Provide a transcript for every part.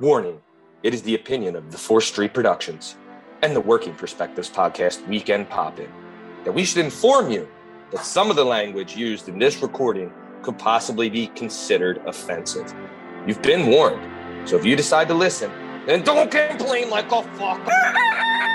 Warning it is the opinion of the 4th Street Productions and the Working Perspectives podcast Weekend Pop In that we should inform you that some of the language used in this recording could possibly be considered offensive. You've been warned, so if you decide to listen, then don't complain like a fuck.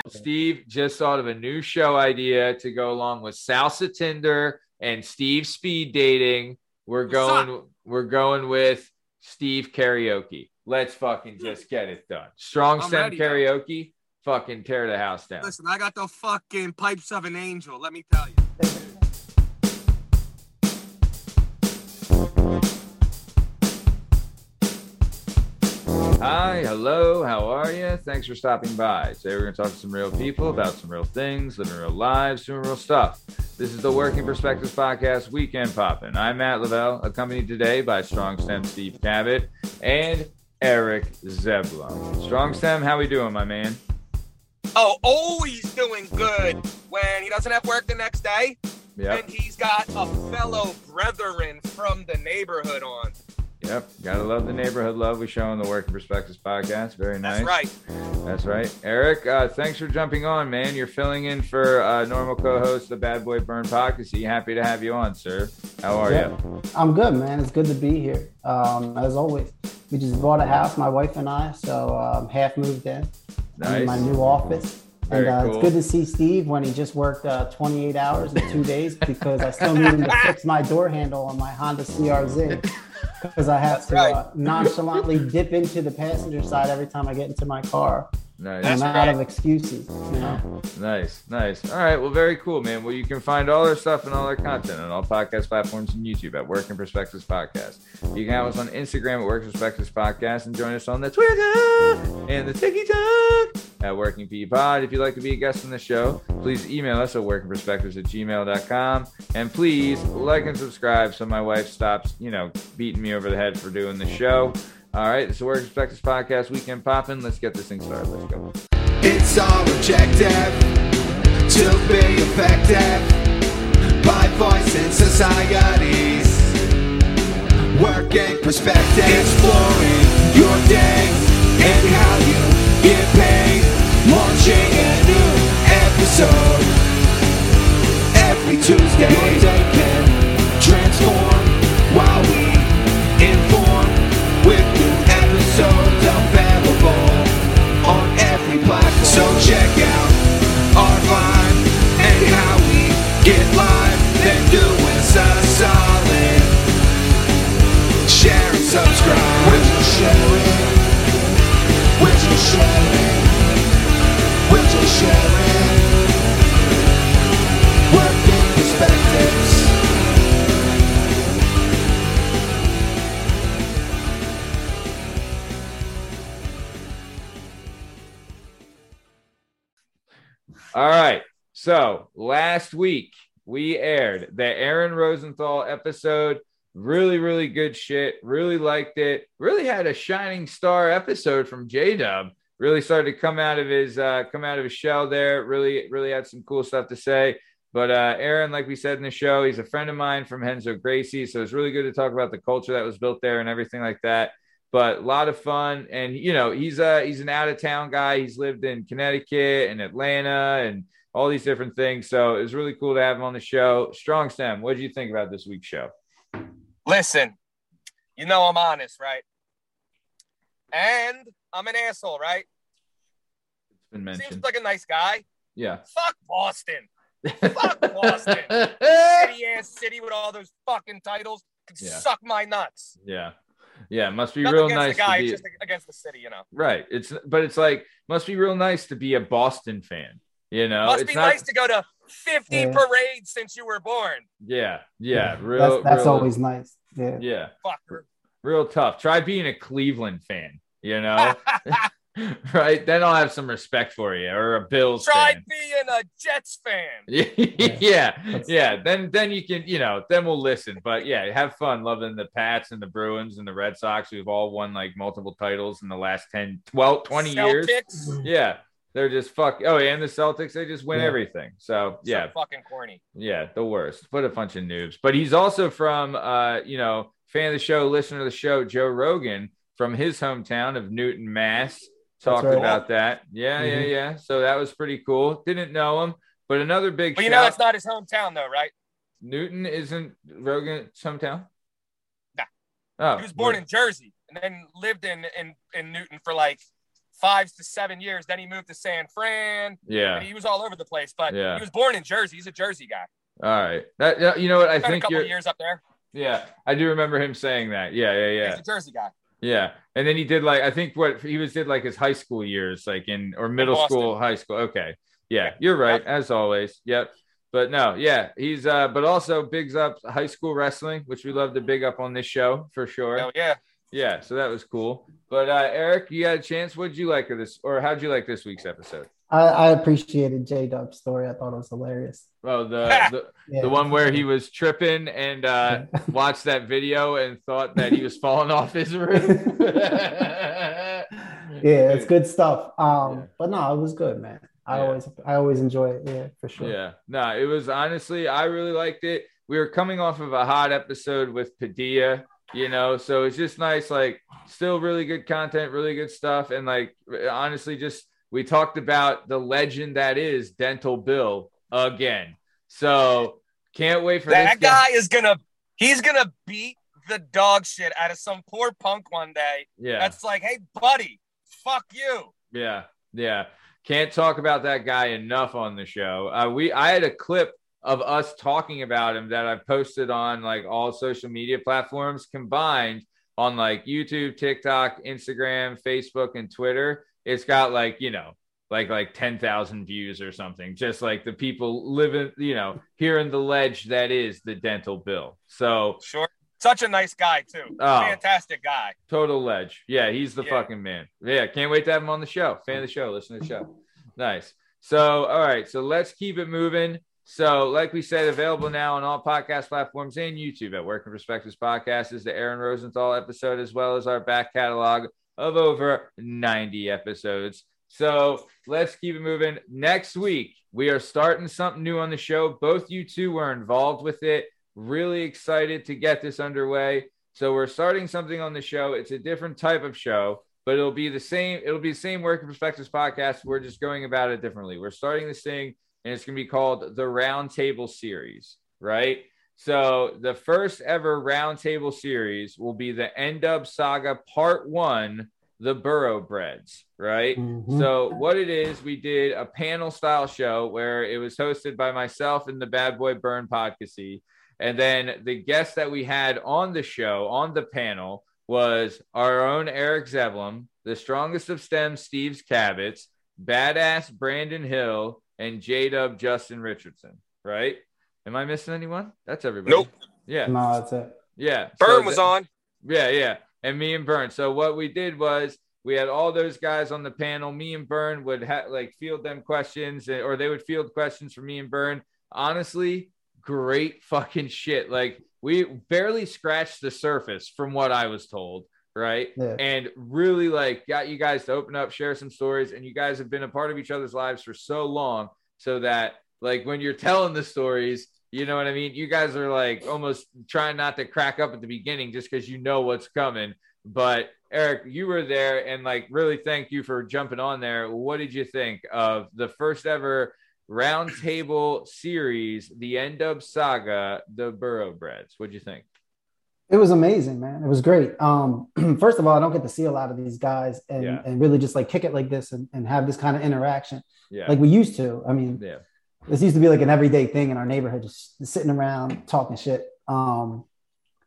Steve just thought of a new show idea to go along with Salsa Tinder and Steve speed dating. We're going we're going with Steve karaoke. Let's fucking just get it done. Strong I'm stem though. karaoke. Fucking tear the house down. Listen, I got the fucking pipes of an angel. Let me tell you. Hi, hello, how are you? Thanks for stopping by. Today we're going to talk to some real people about some real things, living real lives, doing real stuff. This is the Working Perspectives Podcast Weekend Pop In. I'm Matt Lavelle, accompanied today by Strong Stem Steve Cabot and Eric Zeblon. Strong Stem, how we doing, my man? Oh, always doing good when he doesn't have work the next day Yep, and he's got a fellow brethren from the neighborhood on. Yep. Gotta love the neighborhood love we show on the Working Perspectives Podcast. Very nice. That's right. That's right. Eric, uh, thanks for jumping on, man. You're filling in for uh, normal co-host, the Bad Boy Burn Pocketsy. Happy to have you on, sir. How are Yeah. you? I'm good, man. It's good to be here. Um, as always, we just bought a house, my wife and I, so um, half moved in. I'm in my new office. Very and uh, cool. it's good to see Steve when he just worked uh, 28 hours in two days because I still need him to fix my door handle on my Honda CRZ because I have That's to right. uh, nonchalantly dip into the passenger side every time I get into my car. Nice. That's I'm out right. of excuses, you know. Nice, nice. All right, well, very cool, man. Well, you can find all our stuff and all our content on all podcast platforms and YouTube at Working Perspectives Podcast. You can have us on Instagram at Working Perspectives Podcast and join us on the Twitter and the TikTok at Working P Pod. If you'd like to be a guest on the show, please email us at workingperspectives at gmail.com. And please like and subscribe so my wife stops, you know, beating me over the head for doing the show. All right, it's the Working Perspectives Podcast Weekend Pop In. Let's get this thing started. Let's go. It's objective to be effective by voicing societies. Working perspective, exploring your day and how you get paid. Launching a new episode every Tuesday. Check out our vibe and how we get live. Then do us a solid. Share and subscribe. Would you share it? Would you share it? So last week we aired the Aaron Rosenthal episode. Really, really good shit. Really liked it. Really had a shining star episode from J Dub. Really started to come out of his uh, come out of his shell there. Really, really had some cool stuff to say. But uh, Aaron, like we said in the show, he's a friend of mine from Renzo Gracie, so it's really good to talk about the culture that was built there and everything like that but a lot of fun. And you know, he's a he's an out of town guy. He's lived in Connecticut and Atlanta and all these different things. So it was really cool to have him on the show. Strong Stem, what did you think about this week's show? Listen, you know I'm honest, right? And I'm an asshole, right? It's been mentioned. Seems like a nice guy. Yeah. Fuck Boston. Fuck Boston. City ass city with all those fucking titles. Yeah. suck my nuts. yeah. Yeah. Must be Nothing real nice the guy, to be just against the city, you know. right. It's but it's like must be real nice to be a Boston fan. You know, Must it's be not. nice to go to 50 Yeah. parades since you were born. yeah, yeah, real. That's, that's real- always nice. Yeah. Yeah, Fucker. real tough. Try being a Cleveland fan. You know, right? Then I'll have some respect for you, or a Bills Try fan. being a Jets fan. yeah, yeah. Then then you can, you know, then we'll listen. But yeah, have fun loving the Pats and the Bruins and the Red Sox We've all won like multiple titles in the last 10, 12, 20 years. Yeah. They're just fuck. Oh, and the Celtics, they just win Yeah. everything. So So yeah, fucking corny. yeah, the worst. What a bunch of noobs. But he's also from uh, you know, fan of the show, listener of the show, Joe Rogan, from his hometown of Newton, Mass. Talked right. about that. Yeah, yeah, Mhm. yeah. So that was pretty cool. Didn't know him, but another big. But you know shout- that's not his hometown though, right? Newton isn't Rogan's hometown. Nah. Oh, He was born where- in Jersey and then lived in in in Newton for like five to seven years. Then he moved to San Fran. Yeah. And he was all over the place, but Yeah. he was born in Jersey. He's a Jersey guy. All right. That you know what I think. a couple years up there. Yeah, I do remember him saying that. Yeah, yeah, yeah. He's a Jersey guy. Yeah, and then he did like I think what he was did like his high school years, like in or middle Boston. school, high school. Okay, yeah, you're right as always. Yep, but no, yeah, he's uh, but also bigs up high school wrestling, which we love to big up on this show for sure. Hell yeah. Yeah, so that was cool. But uh, Eric, you had a chance. What'd you like of this, or how'd you like this week's episode? I, I appreciated J Dub's story. I thought it was hilarious. Oh, the the, Yeah. the one where he was tripping and uh, watched that video and thought that he was falling off his roof. yeah, it's good stuff. Um, Yeah. but no, it was good, man. I Yeah. always I always enjoy it. Yeah, for sure. Yeah, no, it was honestly, I really liked it. We were coming off of a hot episode with Padilla, you know, so it's just nice, like, still really good content, really good stuff. And, like, honestly, just we talked about the legend that is Dental Bill again. So can't wait for That this guy is gonna he's gonna beat the dog shit out of some poor punk one day. Yeah. That's like, hey buddy, fuck you. Yeah, yeah. Can't talk about that guy enough on the show. Uh, we I had a clip of us talking about him that I posted on like all social media platforms combined on like YouTube, TikTok, Instagram, Facebook, and Twitter. It's got like you know like like ten thousand views or something. Just like the people living, you know, hearing the ledge that is the Dental Bill. So Sure. Such a nice guy too. Oh. Fantastic guy. Total ledge. Yeah, he's the Yeah. fucking man. Yeah, can't wait to have him on the show. Fan of the show. Listen to the show. Nice. So, all right. So let's keep it moving. So, like we said, available now on all podcast platforms and YouTube at Working Perspectives Podcast is the Aaron Rosenthal episode, as well as our back catalog of over 90 episodes. So let's keep it moving. Next week, we are starting something new on the show. Both you two were involved with it. Really excited to get this underway. So we're starting something on the show. It's a different type of show, but it'll be the same. It'll be the same Working Perspectives podcast. We're just going about it differently. We're starting this thing, and it's going to be called the Roundtable Series, right? So the first ever Roundtable Series will be the End Up Saga Part One, the Burrowbreds, right? Mhm. So what it is, we did a panel style show where it was hosted by myself and the Bad Boy Burn Podcasty. And then the guest that we had on the show, on the panel, was our own Eric Zevlin, the strongest of stems, Steve's Cabot's, badass Brandon Hill, and J Dub Justin Richardson, right? Am I missing anyone? That's everybody. Nope. Yeah. No, that's it. Yeah. Burn So was th- on. yeah, yeah. And me and Burn. So what we did was we had all those guys on the panel. Me and Burn would ha- like field them questions, eh, or they would field questions for me and Burn. Honestly, great fucking shit. Like we barely scratched the surface from what I was told, right? Yeah. And really like got you guys to open up, share some stories, and you guys have been a part of each other's lives for so long, so that like when you're telling the stories, you know what I mean? You guys are like almost trying not to crack up at the beginning just because you know what's coming. But Eric, you were there and like really thank you for jumping on there. What did you think of the first ever roundtable series, the End Up Saga, the Burrowbreds? What'd you think? It was amazing, man. It was great. Um, first of all, I don't get to see a lot of these guys and, Yeah. and really just like kick it like this and, and have this kind of interaction Yeah. like we used to. I mean, yeah. this used to be like an everyday thing in our neighborhood, just sitting around talking shit. Um,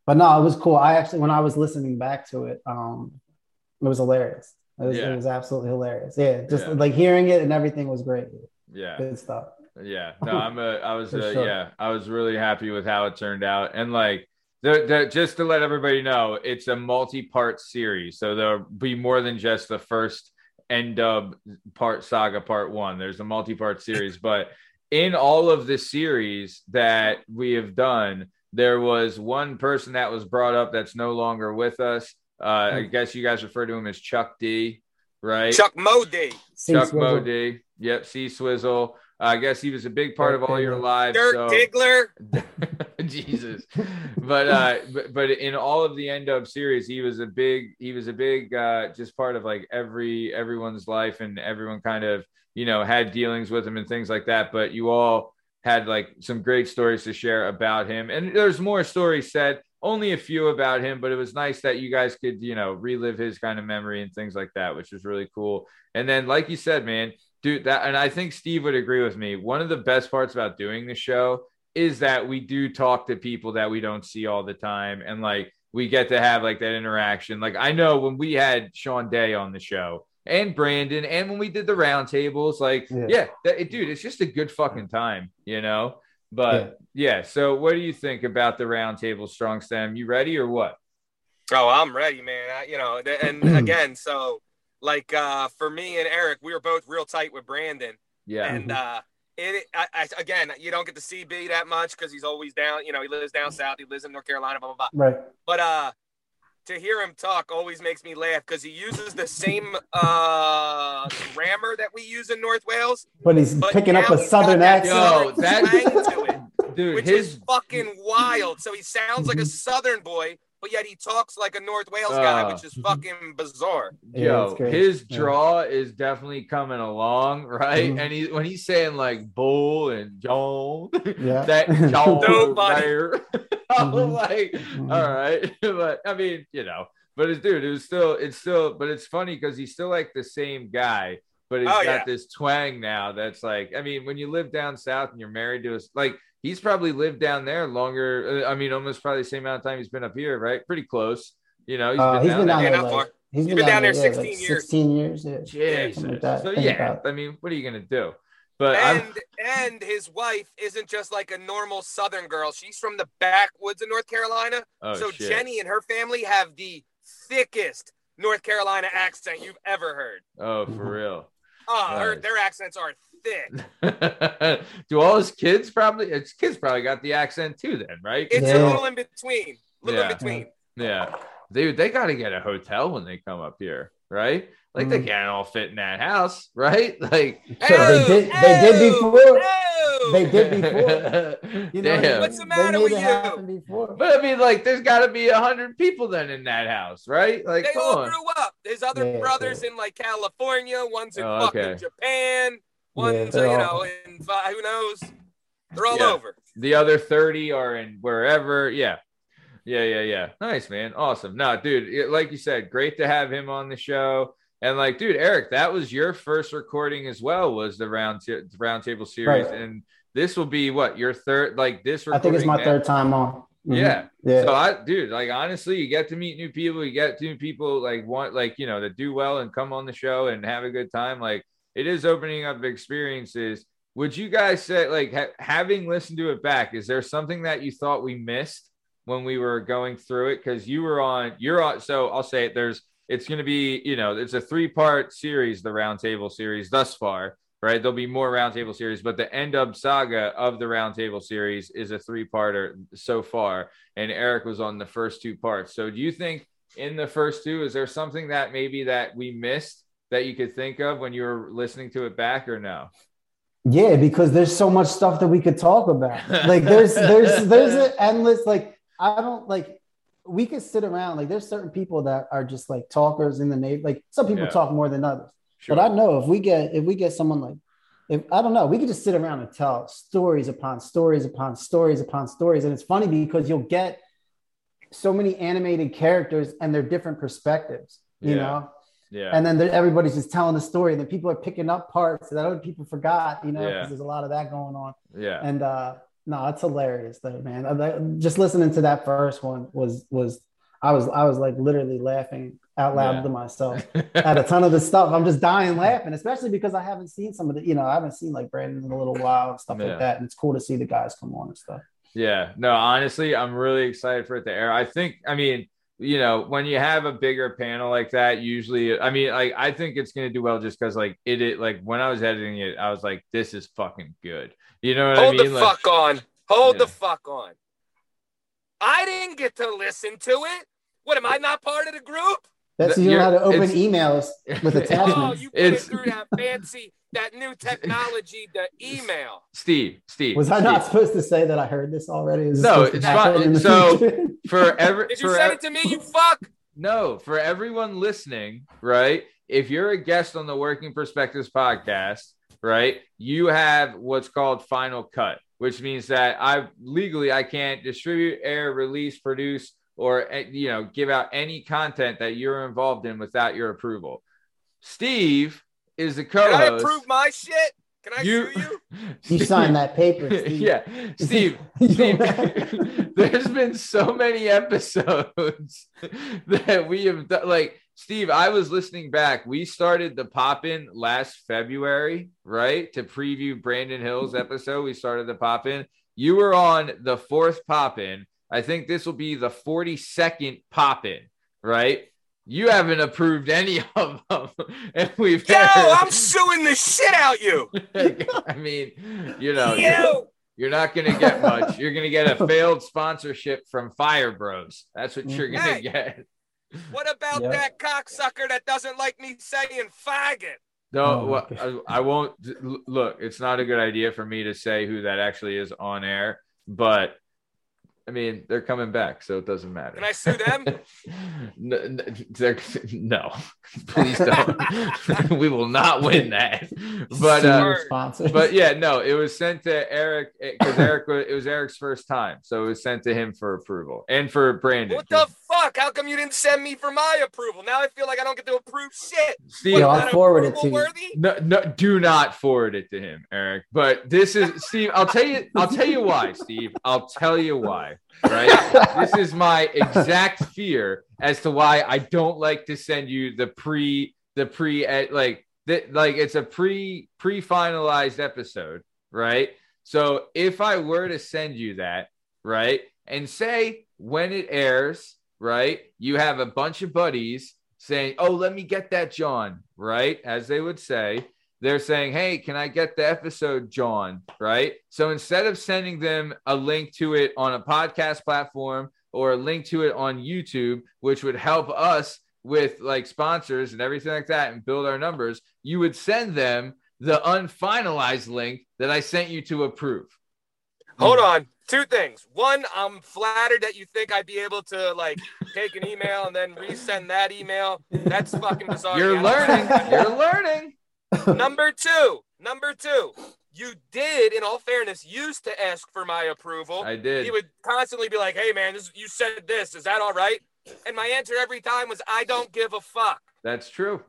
but no, it was cool. I actually, when I was listening back to it, um, it was hilarious. It was, Yeah. it was absolutely hilarious. Yeah, just Yeah. like hearing it and everything was great. Yeah. Good stuff. Yeah, no, I'm a, I was, uh, sure. yeah, I was really happy with how it turned out, and like, the, the, just to let everybody know, it's a multi-part series, so there'll be more than just the first end dub part saga part one. There's a multi-part series, but in all of the series that we have done, there was one person that was brought up that's no longer with us. Uh, I guess you guys refer to him as Chuck D, right? Chuck Modi. See, Chuck Swizzle. Modi. Yep, C Swizzle. I guess he was a big part of all your lives. Dirk so- Diggler. Jesus. But uh but, but in all of the end of series, he was a big he was a big uh just part of like every everyone's life and everyone kind of, you know, had dealings with him and things like that. But you all had like some great stories to share about him. And there's more stories said, only a few about him, but it was nice that you guys could, you know, relive his kind of memory and things like that, which was really cool. And then, like you said, man, dude, that, and I think Steve would agree with me. One of the best parts about doing the show is that we do talk to people that we don't see all the time. And like, we get to have like that interaction. Like, I know when we had Sean Day on the show, and Brandon, and when we did the roundtables, like, yeah, Yeah. that, dude, it's just a good fucking time, you know. But yeah. so what do you think about the roundtable strong stem? You ready or what? Oh, I'm ready, man. I, you know, and again, so like uh for me and Eric, we were both real tight with Brandon, Yeah, and uh it I, I, again, you don't get to see B that much because he's always down. You know, he lives down south. He lives in North Carolina. Blah blah blah. Right. But uh, to hear him talk always makes me laugh because he uses the same uh grammar that we use in North Wales. But he's But picking up a southern accent. Yo, that- to it, dude, which his is fucking wild. So he sounds like a Southern boy, but yet he talks like a North Wales guy, Uh. which is fucking bizarre. Yo, it's great. his Yeah. draw is definitely coming along, right? Mhm. And he when he's saying like bull and Joan, Yeah. that Joan Nobody. there. I'm Mhm. like, Mhm. all right, but I mean, you know, but it's dude, it was still, it's still, but it's funny because he's still like the same guy, but he's Oh, got yeah. this twang now that's like, I mean, when you live down south and you're married to us, like he's probably lived down there longer. uh, I mean, almost probably the same amount of time he's been up here, right? Pretty close. You know, Uh, he's been down Yeah, there. not like- He's He's been down there yeah, 16 like years. 16 years. Yeah. Jesus. Like. So Think yeah, about I mean, what are you gonna do? But I'm, And and his wife isn't just like a normal Southern girl. She's from the backwoods of North Carolina. oh so shit. Jenny and her family have the thickest North Carolina accent you've ever heard. oh, for real. Oh, her, their accents are thick. do all his kids probably? His kids probably got the accent too, then, right? It's Yeah. a little in between. little Yeah. in between. Yeah, dude, they got to get a hotel when they come up here, right? Like they Mm. can't all fit in that house, right? Like So they did. They did before. They did before. You know, Damn. What's the they matter made with it you? Before. But I mean, like, there's got to be a hundred people then in that house, right? Like, They all on. grew up. His other Yeah, brothers in like California, one's in Oh, fucking okay. Japan, one's uh, they're you all- know in uh, who knows. They're all Yeah. over. the other 30 are in wherever yeah yeah yeah yeah nice man awesome no dude it- like you said great to have him on the show and like dude eric that was your first recording as well was the round t- round table series Right. and this will be what your third like this I think it's my recording third time on. Mhm. yeah Yeah. so I, dude, like honestly, you get to meet new people. You get to new people like want, like you know, to do well and come on the show and have a good time. Like it is opening up experiences. Would you guys say, like, ha- having listened to it back, is there something that you thought we missed when we were going through it? Because you were on, you're on. So I'll say it. There's, it's going to be, you know, it's a three part series, the Roundtable series thus far. Right, there'll be more roundtable series, but the end up saga of the roundtable series is a three-parter so far and Eric was on the first two parts. So do you think in the first two, is there something that maybe that we missed that you could think of when you were listening to it back or no? Yeah, because there's so much stuff that we could talk about. Like there's there's there's an endless like I don't like we could sit around like there's certain people that are just like talkers in the name like some people Yeah. talk more than others. Sure. But I know if we get if we get someone like if I don't know, we could just sit around and tell stories upon stories upon stories upon stories. And it's funny because you'll get so many animated characters and their different perspectives, you Yeah. know. Yeah. And then everybody's just telling the story, and then people are picking up parts that other people forgot, you know, because Yeah. there's a lot of that going on. yeah. And uh no, it's hilarious though, man. I- Just listening to that first one was was I was I was like literally laughing out loud Yeah. to myself at a ton of the stuff. I'm just dying laughing, especially because I haven't seen some of the, you know, I haven't seen like Brandon in a little while and stuff Yeah. like that. And it's cool to see the guys come on and stuff. Yeah, no, honestly, I'm really excited for it to air. I think, I mean, you know, when you have a bigger panel like that, usually, I mean, like, I think it's going to do well just because, like, it, it, like, when I was editing it, I was like, this is fucking good. You know what Hold I mean? Hold the Like, fuck on. Hold Yeah. the fuck on. I didn't get to listen to it. What am I not part of the group? That's The- you know how to open emails with Oh, attachments. you put it It's- through that fancy, that new technology, the email. Steve, Steve. Was I not supposed to say that I heard this already? Is No, it's fine. So- future? for every Did you for send ev- it to me, you fuck? No, for everyone listening, right? If you're a guest on the Working Perspectives podcast, right, you have what's called final cut, which means that I legally I can't distribute, air, release, produce, or eh, you know give out any content that you're involved in without your approval. Steve is the Can I co-host. approve my shit? Can I you, sue you? you signed that paper. Steve. yeah, Steve. Steve, there's been so many episodes that we have done. Like, Steve, I was listening back. We started the pop in last February, right? To preview Brandon Hill's episode. We started the pop in. You were on the fourth pop in. I think this will be the 42nd pop in, right? You haven't approved any of them. And we've Yo, had- I'm suing the shit out you. I mean, you know, Yo, you're not going to get much. You're going to get a failed sponsorship from Fire Bros. That's what you're going to Hey. get. what about Yeah. that cocksucker that doesn't like me saying faggot? No, Oh, well. I, I won't. Look, it's not a good idea for me to say who that actually is on air, but I mean, they're coming back, so it doesn't matter. Can I sue them? no, n- they're- no, please don't. we will not win that. But uh, but yeah, no, it was sent to Eric because Eric it was Eric's first time, so it was sent to him for approval and for Brandon. What the fuck? How come you didn't send me for my approval? Now I feel like I don't get to approve shit. Steve, What, I'll forward it to you. Worthy? no, no, do not forward it to him, Eric. But this is Steve. I'll tell you. I'll tell you why, Steve. I'll tell you why. Right. this is my exact fear as to why I don't like to send you the pre the pre eh, like that like it's a pre pre finalized episode, right? So if I were to send you that, right, and say when it airs, right, you have a bunch of buddies saying, "Oh, let me get that John," right, as they would say. They're saying, "Hey, can I get the episode, John?" Right. So instead of sending them a link to it on a podcast platform or a link to it on YouTube, which would help us with like sponsors and everything like that and build our numbers, you would send them the unfinalized link that I sent you to approve. Hold mm. on. Two things. One, I'm flattered that you think I'd be able to like take an email and then resend that email. That's fucking bizarre. You're Yeah. learning. You're learning. Number two. Number two. You did, in all fairness, used to ask for my approval. I did. He would constantly be like, "Hey, man, this, you said this. Is that all right?" And my answer every time was, "I don't give a fuck. That's true.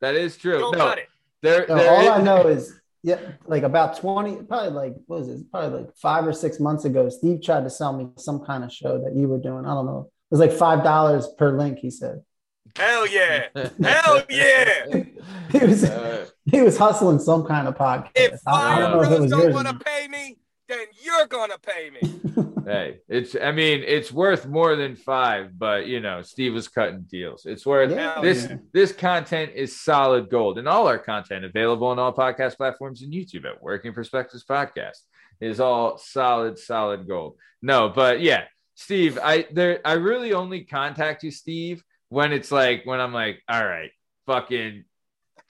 That is true. Don't no, cut it." there, No, there all is- I know is, yeah, like about 20, probably like, what was it? Probably like five or six months ago, Steve tried to sell me some kind of show that you were doing. I don't know. It was like $5 per link, he said. Hell yeah. Hell yeah. He was, Uh, he was hustling some kind of podcast. If I, I don't know if it Bros was don't want to pay me, then you're gonna pay me. hey, it's. I mean, it's worth more than five, but you know, Steve was cutting deals. It's worth Yeah. this. Yeah. This content is solid gold, and all our content available on all podcast platforms and YouTube at Working Perspectives Podcast is all solid, solid gold. No, but yeah, Steve, I there, I really only contact you, Steve, when it's like when I'm like, all right, fucking.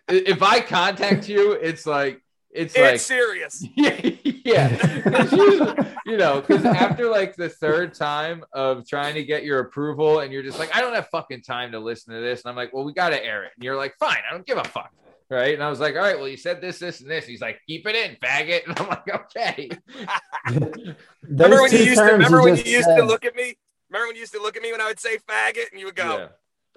If I contact you, it's like it's It's like serious. yeah, yeah. It's usually, you know, because after like the third time of trying to get your approval, and you're just like, I don't have fucking time to listen to this, and I'm like, well, we got to air it, and you're like, fine, I don't give a fuck, right? And I was like, all right, well, you said this, this, and this. He's like, keep it in, faggot, and I'm like, okay. Remember when you used to terms remember when you used said. to look at me? Remember when you used to look at me when I would say faggot and you would go, Yeah.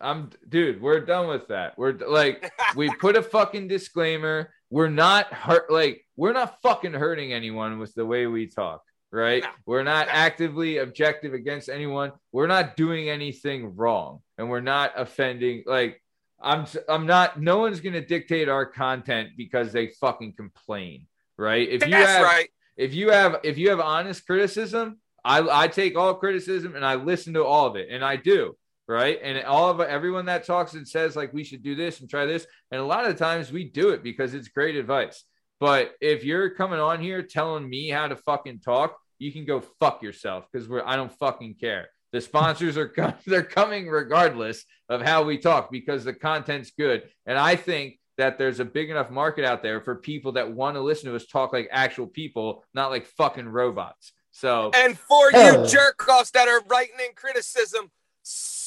I'm, dude, we're done with that. We're like, we put a fucking disclaimer. We're not hurt, like, we're not fucking hurting anyone with the way we talk, right? No. We're not No. actively objective against anyone. We're not doing anything wrong, and we're not offending. Like, I'm, I'm not. No one's gonna dictate our content because they fucking complain, right? If you That's have, right. if you have, if you have honest criticism, I, I take all criticism and I listen to all of it, and I do right? And all of everyone that talks and says like we should do this and try this, and a lot of times we do it because it's great advice. But if you're coming on here telling me how to fucking talk, you can go fuck yourself because we're I don't fucking care. The sponsors are com- they're coming regardless of how we talk because the content's good. And I think that there's a big enough market out there for people that want to listen to us talk like actual people, not like fucking robots. So And for Hell. you jerk offs that are writing in criticism,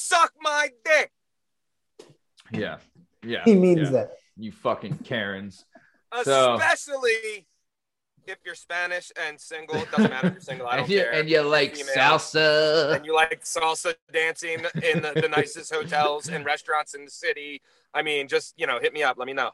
suck my dick. yeah, yeah, He means yeah. that. You fucking Karens. So- Especially if you're Spanish and single. It doesn't matter if you're single. I don't And you, care. and you like Female. salsa. and you like salsa dancing in the, the nicest hotels and restaurants in the city. I mean, just you know, hit me up. Let me know.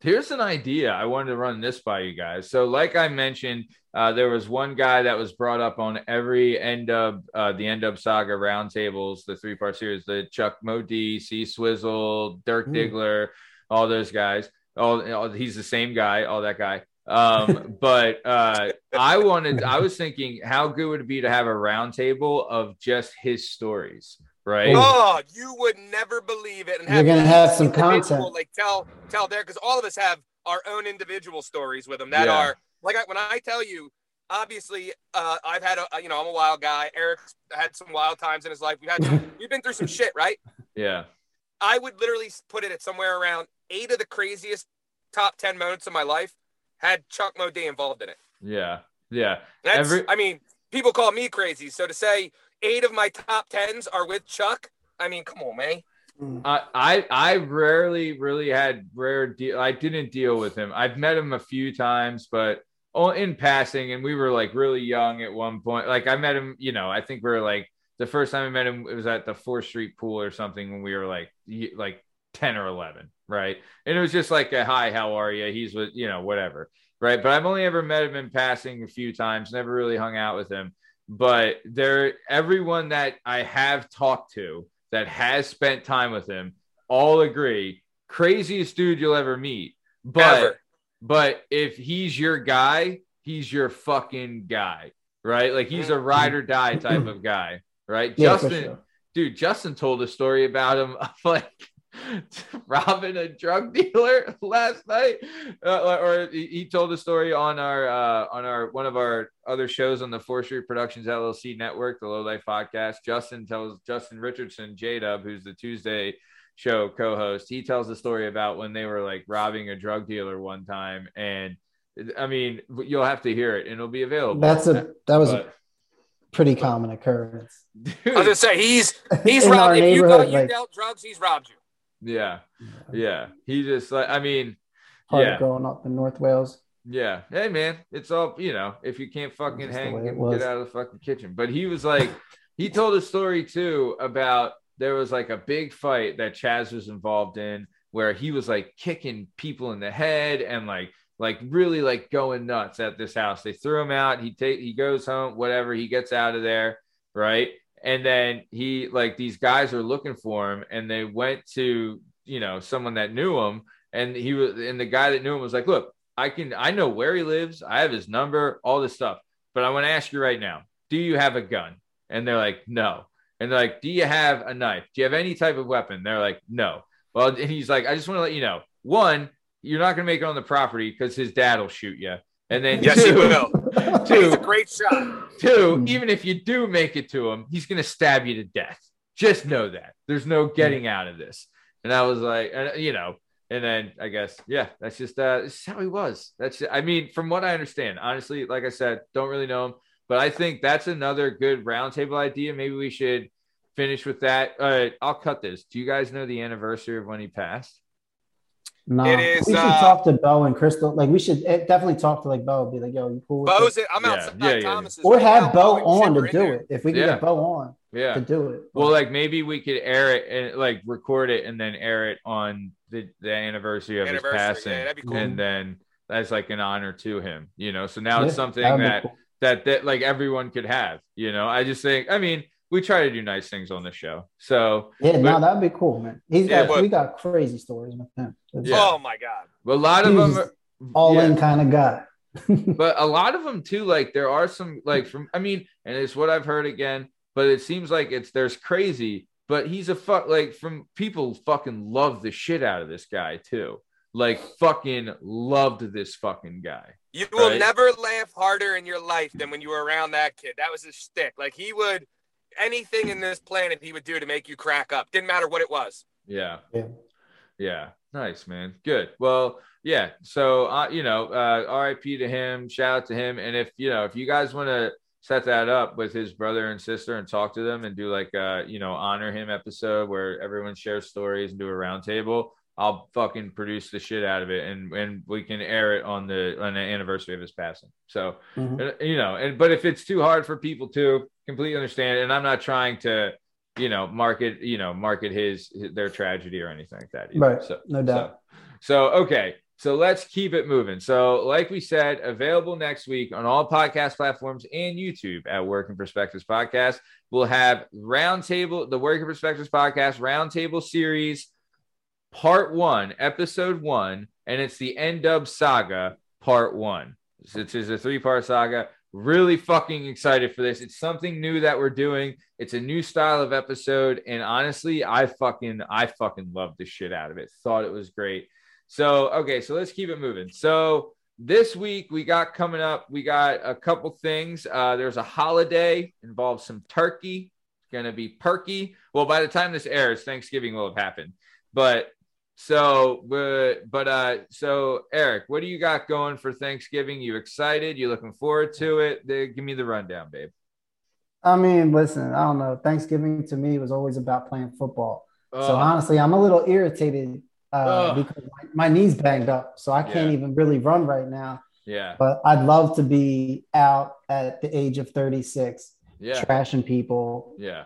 Here's an idea. I wanted to run this by you guys. So, like I mentioned, uh, there was one guy that was brought up on every end of uh, the end of saga roundtables, the three part series, the Chuck Modi, C Swizzle, Dirk Mm. Diggler, all those guys. All, all he's the same guy, all that guy. Um, but uh, I wanted, I was thinking, how good would it be to have a roundtable of just his stories, right? Oh, you would never believe it. And You're gonna have some content. Like tell tell there because all of us have our own individual stories with them that Yeah. are like I, when I tell you. Obviously, uh, I've had a you know I'm a wild guy. Eric's had some wild times in his life. We've had some, we've been through some shit, right? Yeah. I would literally put it at somewhere around eight of the craziest top ten moments of my life had Chuck Modé involved in it. Yeah. Yeah. That's, Every- I mean, people call me crazy. So to say eight of my top tens are with Chuck, I mean, come on, man. I, I I rarely really had rare deal. I didn't deal with him. I've met him a few times, but Oh, in passing, and we were like really young at one point. Like I met him, you know, I think we were like the first time I met him it was at the Fourth Street Pool or something when we were like like ten or eleven, right? And it was just like a hi, how are you? He's with you know whatever, right? But I've only ever met him in passing a few times. Never really hung out with him. But there, everyone that I have talked to that has spent time with him all agree craziest dude you'll ever meet. But Ever. But if he's your guy, he's your fucking guy, right? Like he's a ride or die type of guy, right? Yeah, Justin, sure. dude, Justin told a story about him of like robbing a drug dealer last night, uh, or he told a story on our uh, on our one of our other shows on the Fourth Street Productions LLC network, the Low Life Podcast. Justin tells Justin Richardson, J Dub, who's the Tuesday show co-host, he tells the story about when they were like robbing a drug dealer one time, and I mean, you'll have to hear it, and it'll be available. That's a that was a pretty common occurrence. I was dude, gonna say he's he's In robbed. If you neighborhood, thought you like- dealt drugs, he's robbed you. yeah, yeah. He just like, I mean, Hard Yeah. growing up in North Wales. Yeah. Hey man, it's all you know, if you can't fucking That's hang, get out of the fucking kitchen. But he was like, he told a story too about there was like a big fight that Chaz was involved in where he was like kicking people in the head and like like really like going nuts at this house. They threw him out. He take he goes home, whatever, he gets out of there, right? And then he like these guys are looking for him and they went to, you know, someone that knew him and he was and the guy that knew him was like, "Look, I can I know where he lives. I have his number, all this stuff. But I want to ask you right now, do you have a gun? And they're like, no. And they're like, do you have a knife? Do you have any type of weapon? They're like, no. Well, and he's like, I just want to let you know, one, you're not gonna make it on the property because his dad will shoot you. And then Yes, he two, will. two, He's a great shot. Two, Hmm. even if you do make it to him, he's going to stab you to death. Just know that there's no getting out of this. And I was like, uh, you know, and then I guess, yeah, that's just, uh, this is how he was. That's, I mean, from what I understand, honestly, like I said, don't really know him, but I think that's another good roundtable idea. Maybe we should finish with that. Uh, I'll cut this. Do you guys know the anniversary of when he passed? No, It is, we should uh, talk to Bo and Crystal. Like we should eh, definitely talk to like Bo. Be like, yo, you cool? With Bo's this? it. I'm Yeah, outside yeah, yeah. Thomas's. Or have Bo on to do it. If we can Yeah. get Bo on Yeah. to do it. Well, like maybe we could air it and like record it and then air it on the, the anniversary of Anniversary, his passing. yeah, that'd be cool. And then that's like an honor to him, you know. So now it's something that'd that, cool. That that like everyone could have, you know. I just think I mean, we try to do nice things on the show. So Yeah, but- no, that'd be cool, man. He's Yeah, got but- we got crazy stories with him. Yeah. Oh my god. but a lot of them are, all yeah. in kind of guy. but a lot of them too like there are some like from i mean and it's what i've heard again but it seems like it's there's crazy but he's a fuck like from people fucking love the shit out of this guy too like fucking loved this fucking guy You will Right. never laugh harder in your life than when you were around that kid. That was his stick. Like he would, anything in this planet he would do to make you crack up. Didn't matter what it was. Yeah. Yeah. Yeah. Nice, man. Good. Well, yeah. So, uh, you know, uh, RIP to him. Shout out to him. And if, you know, if you guys want to set that up with his brother and sister and talk to them and do like, uh, you know, honor him episode where everyone shares stories and do a roundtable, I'll fucking produce the shit out of it and and we can air it on the on the anniversary of his passing. So Mhm. uh, you know, and but if it's too hard for people to completely understand, and I'm not trying to, you know, market, you know, market his, his their tragedy or anything like that. either. Right. So No doubt. so, so okay. So let's keep it moving. So, like we said, available next week on all podcast platforms and YouTube at Working Perspectives Podcast. We'll have roundtable, the Working Perspectives Podcast roundtable series, part one, episode one, and it's the N Dub Saga, part one. It is a three part saga. Really fucking excited for this. It's something new that we're doing. It's a new style of episode, and honestly, I fucking I fucking loved the shit out of it. Thought it was great. So okay, so let's keep it moving. So this week we got coming up, we got a couple things. Uh, there's a holiday involves some turkey. It's gonna be perky. Well, by the time this airs, Thanksgiving will have happened. But so, but, but uh, so Eric, what do you got going for Thanksgiving? You excited? You looking forward to it? Give me the rundown, babe. I mean, listen, I don't know. Thanksgiving to me was always about playing football. So Oh, honestly, I'm a little irritated uh, Ugh. because my, my knee's banged up, so I can't Yeah. even really run right now. yeah, But I'd love to be out at the age of 36, yeah, trashing people yeah,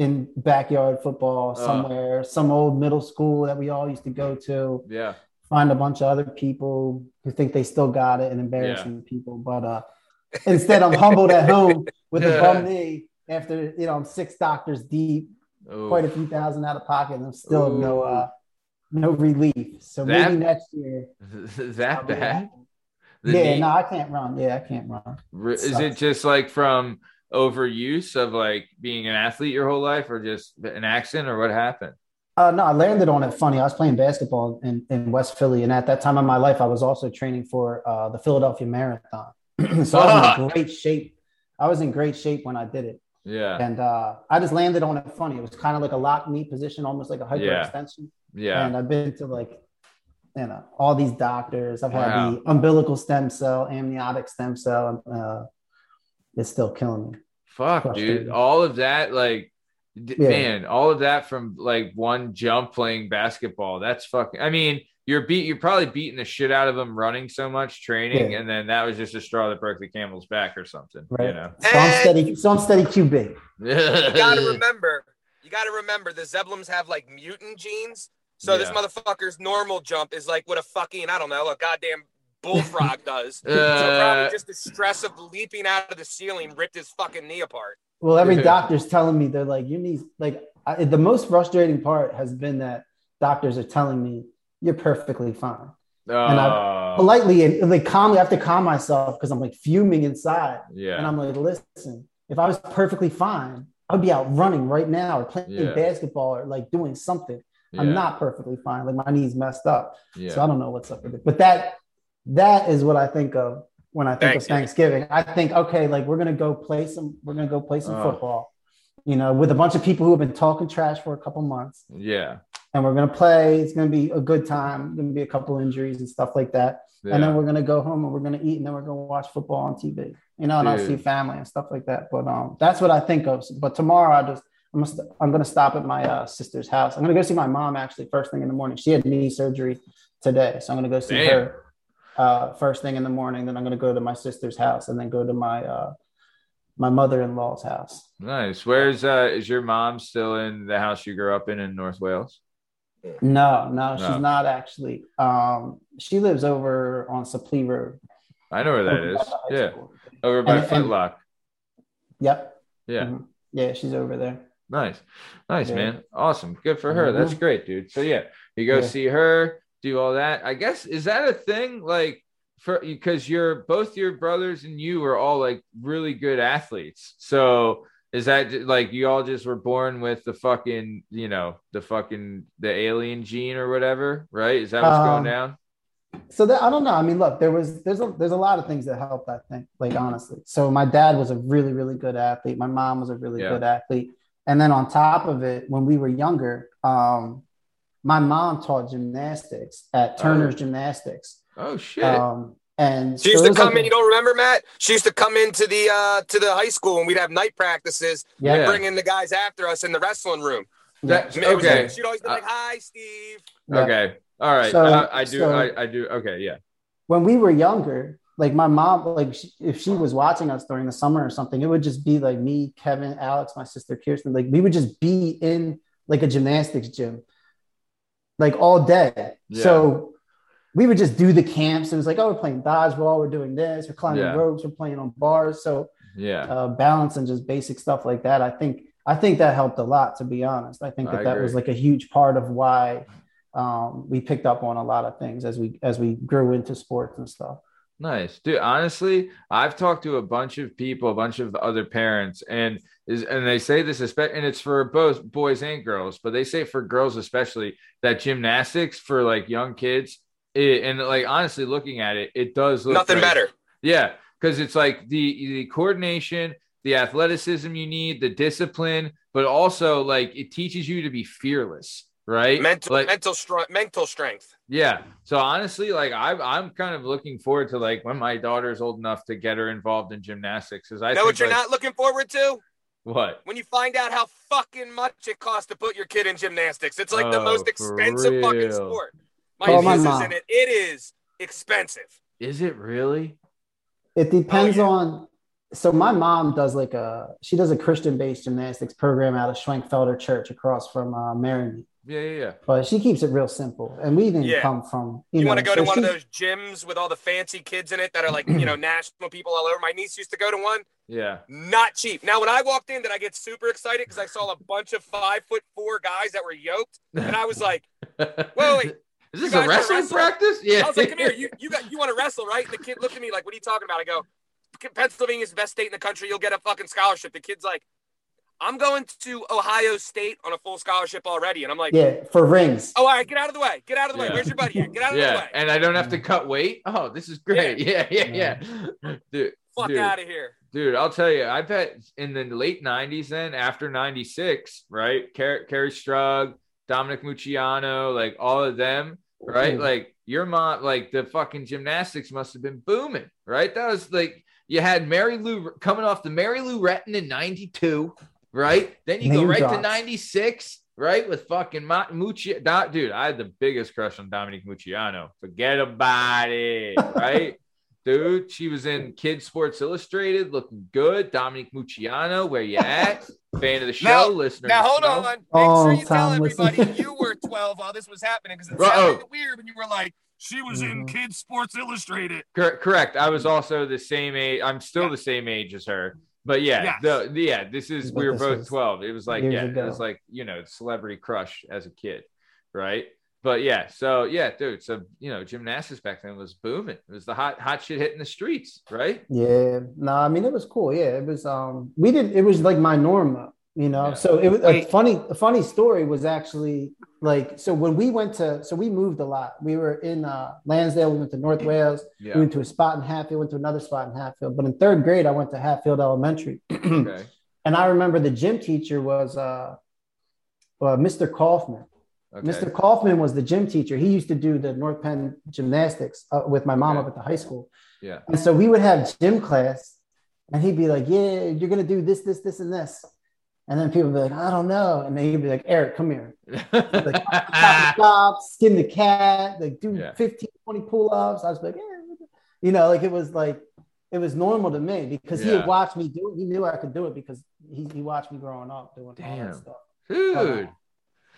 in backyard football Ugh. somewhere, some old middle school that we all used to go to. yeah, Find a bunch of other people who think they still got it and embarrassing people. But uh, instead, I'm humbled at home with a bum knee after you know I'm six doctors deep, Ooh. quite a few thousand out of pocket, and I'm still Ooh. no uh, no relief. So That- maybe next year. that I'll bad? yeah, knee- no, I can't run. Yeah, I can't run. Re- Is sucks. it just like from overuse of like being an athlete your whole life, or just an accident, or what happened? Uh, no, I landed on it funny. I was playing basketball in, in West Philly, and at that time of my life, I was also training for uh, the Philadelphia Marathon. so I was in great shape. I was in great shape when I did it, Yeah, and uh, I just landed on it funny. It was kind of like a lock knee position, almost like a hyperextension. yeah, And I've been to like, you know, all these doctors. I've had Wow. the umbilical stem cell, amniotic stem cell. Uh, it's still killing me. fuck, dude. All of that, like, d- Yeah. man, all of that from like one jump playing basketball. That's fucking. I mean, you're beat. You're probably beating the shit out of them running so much training, Yeah. and then that was just a straw that broke the camel's back or something. You know. So I'm And- steady. So I'm steady QB. You got to remember, you got to remember the Zeblums have like mutant genes. So this motherfucker's normal jump is like what a fucking I don't know a goddamn bullfrog does. so Uh, probably just the stress of leaping out of the ceiling ripped his fucking knee apart. Well, every Yeah. doctor's telling me they're like, your knees. Like I, the most frustrating part has been that doctors are telling me you're perfectly fine. And oh, Politely and like calmly, I have to calm myself because I'm like fuming inside, yeah. and I'm like, listen, if I was perfectly fine, I would be out running right now or playing Yeah. basketball or like doing something. yeah. I'm not perfectly fine. Like my knees messed up, Yeah. so I don't know what's up with it. But that that is what I think of when I think of Thanksgiving. I think, okay, like we're gonna go play some, we're gonna go play some Oh. football, you know, with a bunch of people who have been talking trash for a couple months, yeah. and we're gonna play. It's gonna be a good time. Gonna be a couple injuries and stuff like that, yeah. and then we're gonna go home and we're gonna eat, and then we're gonna watch football on TV, you know, and I'll Dude. see family and stuff like that. But um, that's what I think of. But tomorrow, I just. I'm gonna, I'm gonna stop at my uh, sister's house. I'm gonna go see my mom actually first thing in the morning. She had knee surgery today, so I'm gonna go see Damn. her uh, first thing in the morning. Then I'm gonna go to my sister's house and then go to my uh, my mother-in-law's house. Nice. Where's uh is your mom still in the house you grew up in in North Wales? No, no, she's not actually. Um, she lives over on Supplee Road. I know where that over is. by the high Yeah. school. Over by And- and- Footlock. Yep. Yeah. Mhm. Yeah, she's over there. Nice. Nice, Yeah. man. Awesome. Good for her. That's Mhm. great, dude. So yeah, you go Yeah. see her, do all that. I guess is that a thing like for because you're both your brothers and you are all like really good athletes. So is that like you all just were born with the fucking, you know, the fucking the alien gene or whatever, right? Is that what's going Um, down? so that, I don't know. I mean, look, there was there's a there's a lot of things that helped. I think, like honestly. So my dad was a really really good athlete. My mom was a really Yeah. good athlete. And then on top of it, when we were younger, um, my mom taught gymnastics at Turner's Gymnastics. Oh shit. Um, and She used it to come like in. a- You don't remember, Matt? She used to come into the uh to the high school and we'd have night practices Yeah. and bring in the guys after us in the wrestling room. That's It was okay. like- she'd always be like, "Hi, Steve." Yeah. Okay. All right. So- Uh, I do. so- I, I do. Okay. Yeah. when we were younger, like my mom, like she, if she was watching us during the summer or something, it would just be like me, Kevin, Alex, my sister Kirsten. Like we would just be in like a gymnastics gym, like all day. Yeah. So we would just do the camps. It was like, oh, we're playing dodgeball, we're doing this, we're climbing Yeah. ropes, we're playing on bars. So Yeah. uh, balance and just basic stuff like that. I think I think that helped a lot. To be honest, I think I that that was like a huge part of why um, we picked up on a lot of things as we as we grew into sports and stuff. Nice, dude. Honestly, I've talked to a bunch of people, a bunch of other parents, and is and they say this, especially, and it's for both boys and girls, but they say for girls especially that gymnastics for like young kids, it, and like honestly, looking at it, it does look Nothing like- better. Yeah, because it's like the the coordination, the athleticism you need, the discipline, but also like it teaches you to be fearless, right? Mental, like, mental strength, mental strength. yeah. So honestly, like I'm, I'm kind of looking forward to like when my daughter's old enough to get her involved in gymnastics. Is I know think, what you're like- not looking forward to? What? When you find out how fucking much it costs to put your kid in gymnastics. It's like the Oh, most expensive fucking sport. My Call my is mom. in it. It is expensive. Is it really? It depends Oh, yeah. on. So my mom does like a she does a Christian based gymnastics program out of Schwenkfelder Church across from uh, Maryland, Yeah, yeah, yeah. but she keeps it real simple. And we didn't Yeah. come from you, You, know. want to go to so one of those gyms with all the fancy kids in it that are like, you know, national people all over. My niece used to go to one. Yeah. Not cheap. Now, when I walked in, did I get super excited because I saw a bunch of five foot four guys that were yoked, and I was like, wait. Is this a guys wrestling wrestling? practice? Yeah. I was like, come here, you you got you want to wrestle, right? And the kid looked at me like, what are you talking about? I go, Pennsylvania's the best state in the country. You'll get a fucking scholarship. The kid's like, I'm going to Ohio State on a full scholarship already, and I'm like, yeah for rings. oh, all right, get out of the way, get out of the way. Where's your buddy at? Get out of the yeah. way. And I don't have to cut weight. Oh, this is great. Yeah, yeah, yeah. Dude, Fuck dude. out of here. Dude, I'll tell you, I've had in the late 90s, then after 96, right? Car- Kerri Strug, Dominic Moceanu, like all of them, right? Mhm. Like your mom, like the fucking gymnastics must have been booming, right? That was like you had Mary Lou coming off the Mary Lou Retton in 92, right? Then you go Name right to 96, right? With fucking Ma- Mucci, Do- dude, I had the biggest crush on Dominic Moceanu. Forget about it, right? Dude, she was in Kids Sports Illustrated, looking good. Dominic Moceanu, where you at? Fan of the show, Now- listener. Now hold show. on. Make Oh, sure you tell everybody listen. you were 12 while this was happening because it Bro- sounded oh. weird when you were like, she was in Mhm. Kids Sports Illustrated. Cor- correct. I was also the same age. I'm still Yeah. the same age as her. But yeah, Yes. the, the- yeah, this is But we were both was 12. It was like yeah, ago. it was like you know, celebrity crush as a kid, right? But yeah, so yeah, dude. So you know, gymnastics back then was booming. It was the hot hot shit hitting the streets, right? Yeah, no, I mean it was cool. Yeah, it was. Um, we did. It was like my norm, though, you know. Yeah. So it was a funny. A funny story was actually like so when we went to so we moved a lot. We were in uh, Lansdale. We went to North Wales. Yeah. We went to a spot in Hatfield. Went to another spot in Hatfield. But in third grade, I went to Hatfield Elementary, Okay. and I remember the gym teacher was uh, uh, Mr. Kaufman. Okay. Mr. Kaufman was the gym teacher. He used to do the North Penn gymnastics uh, with my mom Okay. up at the high school. Yeah. And so we would have gym class, and he'd be like, "Yeah, you're gonna do this, this, this, and this." And then people be like, "I don't know," and then he'd be like, "Eric, come here, like, stop, stop, skin the cat, like do Yeah. 15, 20 pull-ups." I was like, "Yeah," you know, like it was like it was normal to me because he had watched me do it. He knew I could do it because he, he watched me growing up doing all that stuff. Dude.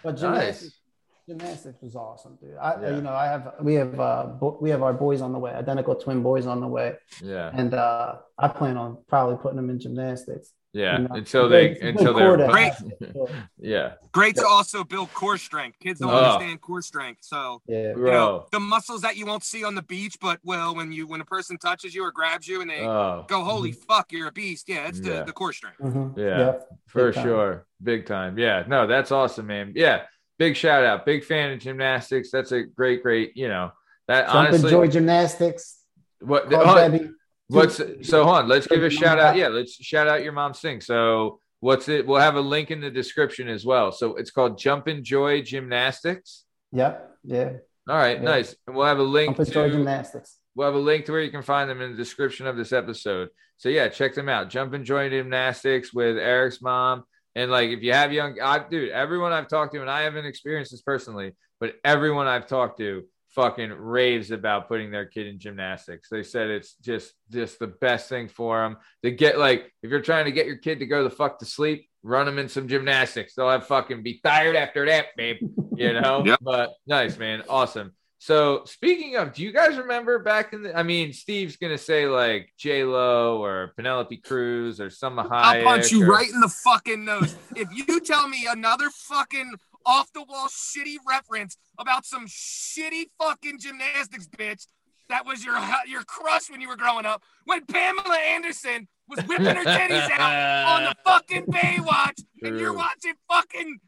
But Nice. gymnastics, gymnastics was awesome, dude. I, Yeah. you know, I have we have uh bo- we have our boys on the way, identical twin boys on the way, Yeah. and uh I plan on probably putting them in gymnastics. Yeah. you know. Until they It's until they're Great. yeah. Great to also build core strength. Kids don't Oh. understand core strength. So, Yeah, you know, the muscles that you won't see on the beach, but well, when you when a person touches you or grabs you and they Oh. go, holy fuck, you're a beast. Yeah, it's the, Yeah. the core strength. Mhm. Yeah. Yep. For Big time. sure. Big time. Yeah. No, that's awesome, man. Yeah. Big shout out. Big fan of gymnastics. That's a great, great, you know, That Jump honestly, Enjoy gymnastics. what Call hold What's so hold on? Let's give a shout out. Yeah, let's shout out your mom's thing. So what's it? We'll have a link in the description as well. So it's called Jump and Joy Gymnastics. Yep. Yeah. All right, Yeah. nice. And we'll have a link Jump and joy to gymnastics. we'll have a link to where you can find them in the description of this episode. So yeah, check them out. Jump and Joy Gymnastics with Eric's mom. And like if you have young I dude, everyone I've talked to, and I haven't experienced this personally, but everyone I've talked to fucking raves about putting their kid in gymnastics. They said it's just just the best thing for them to get like if you're trying to get your kid to go the fuck to sleep, run them in some gymnastics. They'll have fucking be tired after that, babe. You know, Yep. but nice man, awesome. So speaking of, do you guys remember back in the? I mean, Steve's gonna say like J Lo or Penelope Cruz or some Hayek. I'll punch you or- right in the fucking nose. if you tell me another fucking off the wall shitty reference about some shitty fucking gymnastics bitch that was your your crush when you were growing up, when Pamela Anderson was whipping her titties out on the fucking Baywatch, and you're watching fucking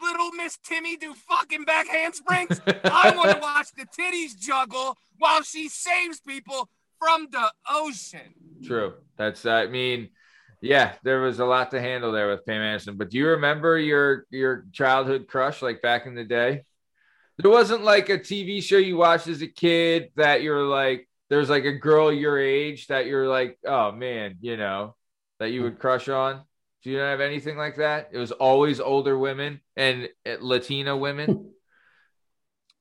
little Miss Timmy do fucking back handsprings. I want to watch the titties juggle while she saves people from the ocean. True. That's. I mean, yeah, there was a lot to handle there with Pam Anderson. But do you remember your your childhood crush like back in the day? There wasn't like a TV show you watched as a kid that you're like. There's like a girl your age that you're like, oh man, you know, that you would crush on. Do you not have anything like that? It was always older women and uh, Latina women.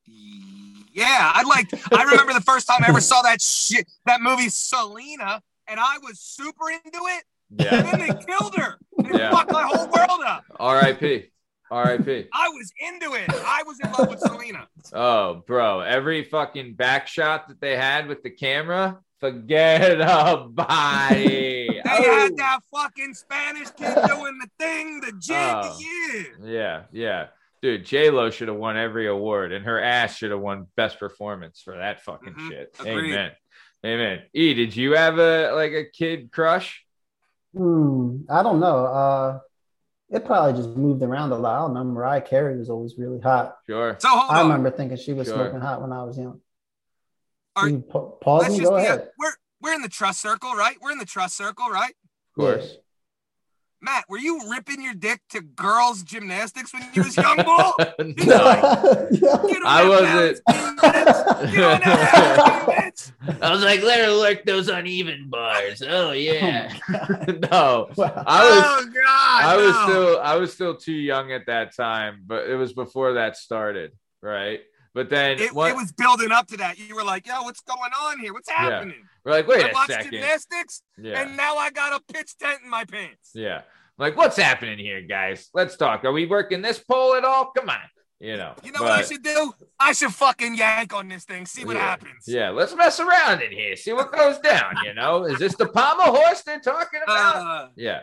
Yeah, I like. I remember the first time I ever saw that shit, that movie Selena, and I was super into it. And Yeah. then they killed her. And Yeah. fucked my whole world up. R.I.P. R.I.P. I was into it. I was in love with Selena. Oh, bro, every fucking back shot that they had with the camera, forget about it. They Oh. had that fucking Spanish kid doing the thing, the jig, Oh. yeah. Yeah, yeah. Dude, J Lo should have won every award, and her ass should have won best performance for that fucking Mhm. shit. Agreed. Amen. Amen. E, did you have a like a kid crush? Hmm, I don't know. Uh, it probably just moved around a lot. I don't know. Mariah Carey was always really hot. Sure. So hold I on. remember thinking she was Sure. smoking hot when I was young. Are- You pa- pause Let's me. Go be a, ahead. we're we're in the trust circle, right? We're in the trust circle, right? Of course. Matt, were you ripping your dick to girls gymnastics when you was young, bull? no. Get on I wasn't- balance beam, bitch. Get on that balance beam, bitch. I was like, let her work those uneven bars. Oh, oh yeah. no. Wow. I was oh God, I was still I was still too young at that time, but it was before that started, right? But then It, what, it was building up to that. You were like, "Yo, what's going on here? What's happening?" we're like, wait I a watched second. gymnastics, Yeah. and now I got a pitch tent in my pants. Yeah. Like, what's happening here, guys? Let's talk. Are we working this poll at all? Come on. You know. You know what I should do? I should fucking yank on this thing, see what yeah. happens. Yeah, let's mess around in here, see what goes down. You know, is this the pommel horse they're talking about? Uh, yeah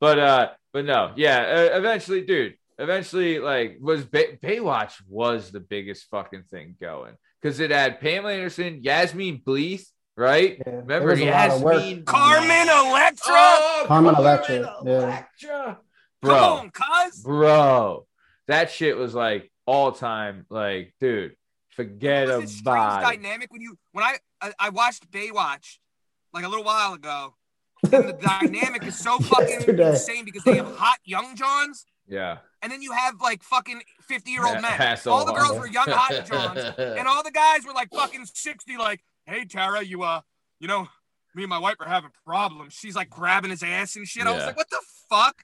but uh but no yeah uh, eventually dude eventually like was Bay- baywatch was the biggest fucking thing going because it had pamela anderson yasmine bleeth right Yeah, remember it was a lot of work. yasmine Carmen Electra. oh, Carmen Electra, yeah. Electra. Come bro on, cuz. bro that shit was like all time like dude forget It was strange about it dynamic when you when I, I I watched Baywatch like a little while ago. And the dynamic is so fucking Yesterday. insane because they have hot young Johns, yeah and then you have like fucking 50 year old men. asshole All the girls were young hot Johns, and all the guys were like fucking 60, like, hey Tara, you uh, you know, me and my wife are having problems. She's like grabbing his ass and shit. I was like, what the fuck?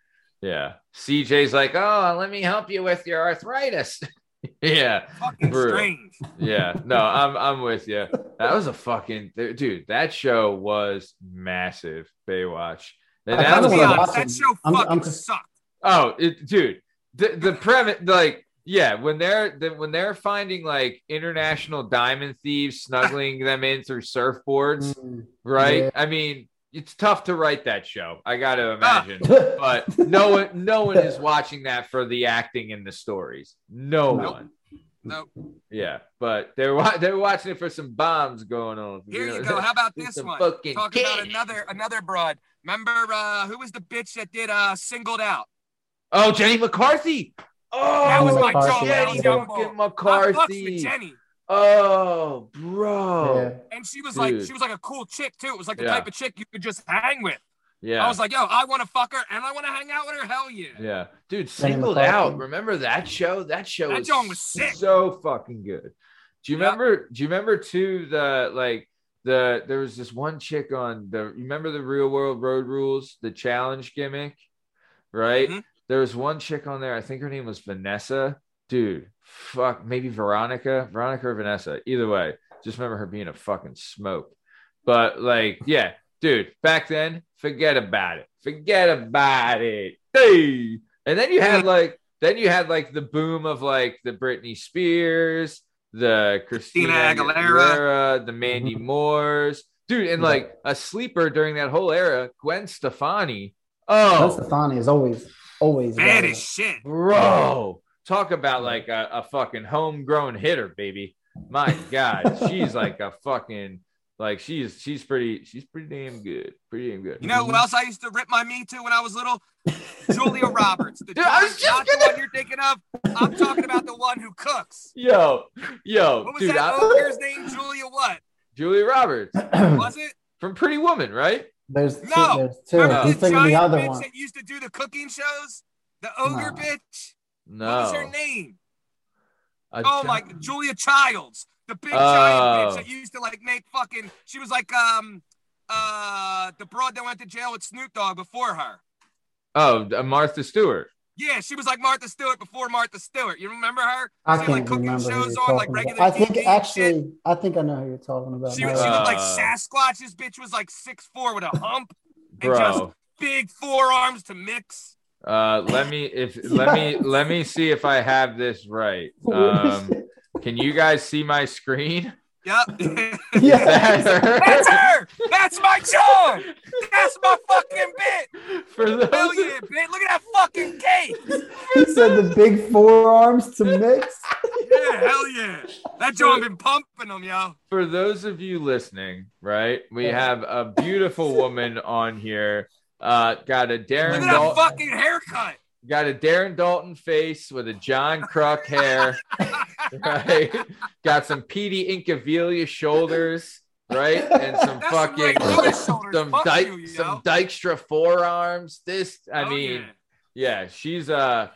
yeah cj's like oh let me help you with your arthritis yeah Fucking Brutal. strange. yeah no i'm i'm with you that was a fucking dude that show was massive baywatch and I that was be honest, watch that it. show I'm- I'm- sucked. oh it, dude the the premise like yeah when they're the, when they're finding like international diamond thieves snuggling them in through surfboards Mm, right Yeah. i mean it's tough to write that show i gotta Ah. imagine but no one no one is watching that for the acting and the stories no Nope. one No. yeah but they're wa- they're watching it for some bombs going on Here you know? go. How about this one? fucking Talk kid. about another another broad. Remember uh who was the bitch that did uh singled out? oh jenny mccarthy oh That was my McCarthy. joke. That jenny was young fucking bull. I fucks with mccarthy Jenny. Oh, bro. Yeah. And she was like, she was like a cool chick too. It was like the Yeah. type of chick you could just hang with. Yeah. I was like, yo, I want to fuck her and I want to hang out with her. Hell yeah. Yeah, dude, Danny singled out. Remember that show? That show That was, joint was sick. so fucking good. Do you Yeah. remember? Do you remember too the like the there was this one chick on the remember the Real World Road Rules the challenge gimmick, right? Mhm. There was one chick on there. I think her name was Vanessa. Dude, fuck, maybe Veronica, Veronica or Vanessa. Either way, just remember her being a fucking smoke. But like, yeah, dude, back then, forget about it. Forget about it. Hey. And then you had mm. like, then you had like the boom of like the Britney Spears, the Christina, Christina Aguilera. Aguilera, the Mandy mm-hmm. Moores, dude, and like a sleeper during that whole era, Gwen Stefani. Oh, Gwen Oh, Stefani is always, always Bad as shit. bro, talk about like a, a fucking homegrown hitter, baby. My God, she's like a fucking like she's she's pretty she's pretty damn good, pretty damn good. You know who mm-hmm. else I used to rip my me to when I was little? Julia Roberts. The Dude, I was not just the gonna- one you're thinking of. I'm talking about the one who cooks. Yo, yo, What was dude, that I, name? Julia what? Julia Roberts Was it? from Pretty Woman, right? There's two. No. There's two. Remember He's the thinking the giant other bitch one. that used to do the cooking shows? The ogre No. bitch? What was her name? A Oh gi- my Julia Childs. The big Oh. giant bitch that used to like make fucking she was like um uh the broad that went to jail with Snoop Dogg before her. Oh, uh, Martha Stewart. Yeah, she was like Martha Stewart before Martha Stewart. You remember her? I She had, can't like cooking remember who shows you're on like regular about. I think TV shit. actually, I think I know who you're talking about. She, was- she looked like Uh. Sasquatch. This bitch was like six four with a hump and just Bro, big forearms to mix. uh, let me if let me let me see if I have this right. Um, can you guys see my screen? Yep. yeah. That's her. That's my John. That's my fucking bit. For those Hell yeah, bitch. Look at that fucking cake. he said the big forearms to mix. Yeah, hell yeah. That John been pumping them, y'all. for those of you listening, right? We Yeah. have a beautiful woman on here. Uh, got a Darren. Look Darren at that Daulton, fucking haircut. Got a Darren Daulton face with a John Kruk hair, right? Got some Petey Incaviglia shoulders, right? And some That's fucking some Ray shoulders. some Fuck Dyke, you, yo. some Dykstra forearms. This, I Oh, mean, yeah. yeah. she's uh,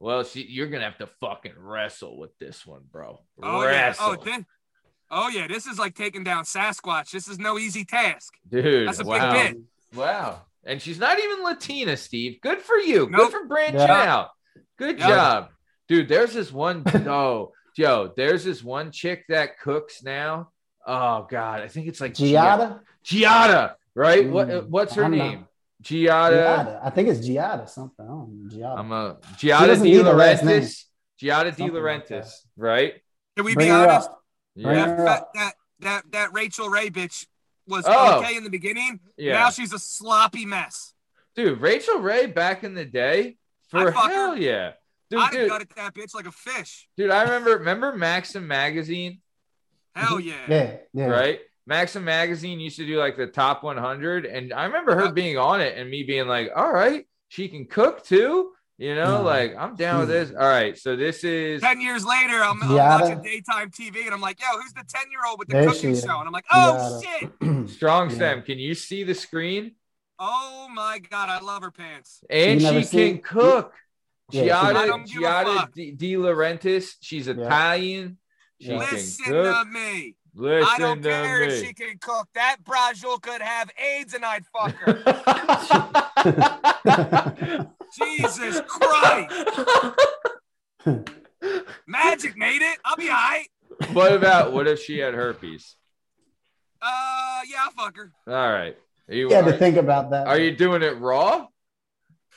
well, she you're gonna have to fucking wrestle with this one, bro. Oh yeah. Oh, then. Oh yeah. This is like taking down Sasquatch. This is no easy task. dude. That's a big wow. bit. Wow. And she's not even Latina, Steve. Good for you. Good for branching Yeah. out. Good Yeah. job. Dude, there's this one oh, Joe, there's this one chick that cooks now. Oh god, I think it's like Giada. Giada, right? What Mm, what's her don't know. name? Giada. Giada. I think it's Giada something. I don't know. Giada. I'm a Giada doesn't De need a last name. Laurentiis. Giada De Something like right? Can we Bring be honest? Yeah. That, her that, up. that that that Rachael Ray bitch was Oh. okay in the beginning. Yeah. Now she's a sloppy mess. Dude, Rachael Ray back in the day, for I'd her. hell yeah. Dude, I'd have dude, gutted that bitch like a fish. dude, I remember remember Maxim magazine? Hell yeah. Yeah. Yeah. right? Maxim magazine used to do like the top 100, and I remember her Yep. being on it and me being like, "All right, she can cook too." You know, No. like I'm down with hmm. this. All right, so this is Ten years later, I'm, I'm Giada. watching daytime TV and I'm like, yo, who's the 10 year old with the There cooking show? And I'm like, oh Giada. shit. strong Yeah. stem. Can you see the screen? Oh my God, I love her pants. And You she never can seen- cook. Yeah, Giada, I don't give a Giada fuck. De, De Laurentiis. She's Italian. She Yeah. can Listen cook. to me. Listen I don't to care if she can cook. That Brajul could have AIDS and I'd fuck her. Jesus Christ. Magic made it. I'll be all right. what about what if she had herpes? Uh, yeah, I'll fuck her. All right. Are you, You had to are, think about that. are you doing it raw?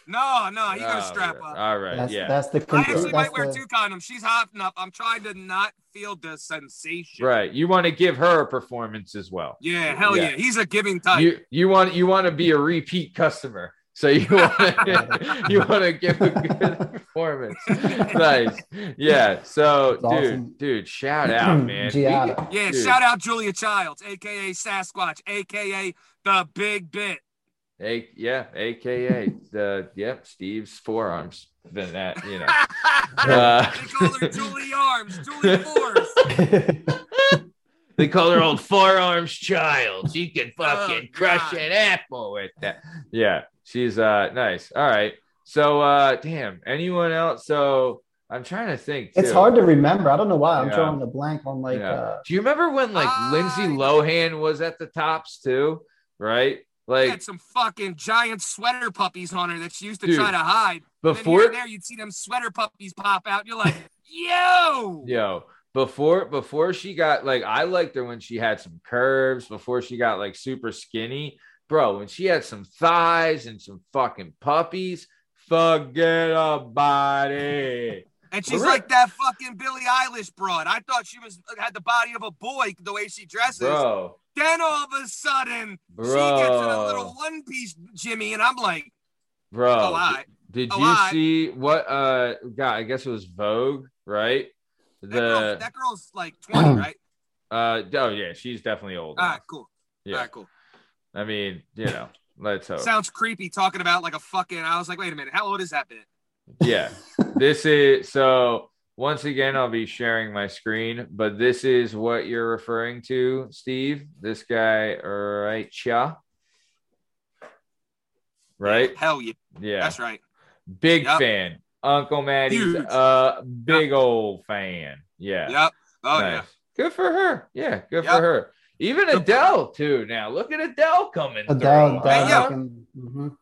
No, no, you gotta Oh, strap right. up. All right. That's, yeah. that's the. I actually that's might wear the- two condoms. She's hot enough. I'm trying to not feel the sensation. Right. You want to give her a performance as well. Yeah, hell Yeah. yeah. He's a giving type. You you want you want to be a repeat customer. So you want to, you want to give a good performance. Nice. Yeah. So That's dude, awesome. dude, shout out, man. We yeah, dude, shout out Julia Childs, aka Sasquatch, aka the Big Bit. A, yeah, aka the yep, Steve's forearms. than that, you know. Uh, they call her Julie Arms, Julie Fours. they call her old forearms child. She can fucking Oh, crush an apple with that. Yeah, she's uh nice. All right. So uh damn, anyone else? So I'm trying to think. it's hard to remember. I don't know why. I'm Yeah. drawing a blank on like Yeah. uh Do you remember when like I- Lindsay Lohan was at the tops too? Right? She Like had some fucking giant sweater puppies on her that she used to Dude, try to hide. And then before there, you'd see them sweater puppies pop out. You're like, yo, Yo, before before she got like I liked her when she had some curves, before she got like super skinny. Bro, when she had some thighs and some fucking puppies, forget about it. And she's like that fucking Billie Eilish broad. I thought she was had the body of a boy the way she dresses. Bro, Then all of a sudden, she gets in a little one piece Jimmy, and I'm like, bro. oh, I. Did Oh, you I- see what uh God, I guess it was Vogue, right? That, girl, The that girl's like 20, right? uh oh yeah, she's definitely old. All right, cool. Yeah. All right, cool. I mean, you know, let's hope. Sounds creepy talking about like a fucking. I was like, wait a minute, how old is that bit? yeah this is so once again i'll be sharing my screen but this is what you're referring to steve this guy right yeah right Hell yeah, yeah that's right. big Yep. fan uncle maddie's a big old fan yeah Yep. Oh Nice. yeah. good for her yeah good Yep. for her even adele too now look at adele coming Adele, through Adele Hey, yo. fucking- mhm.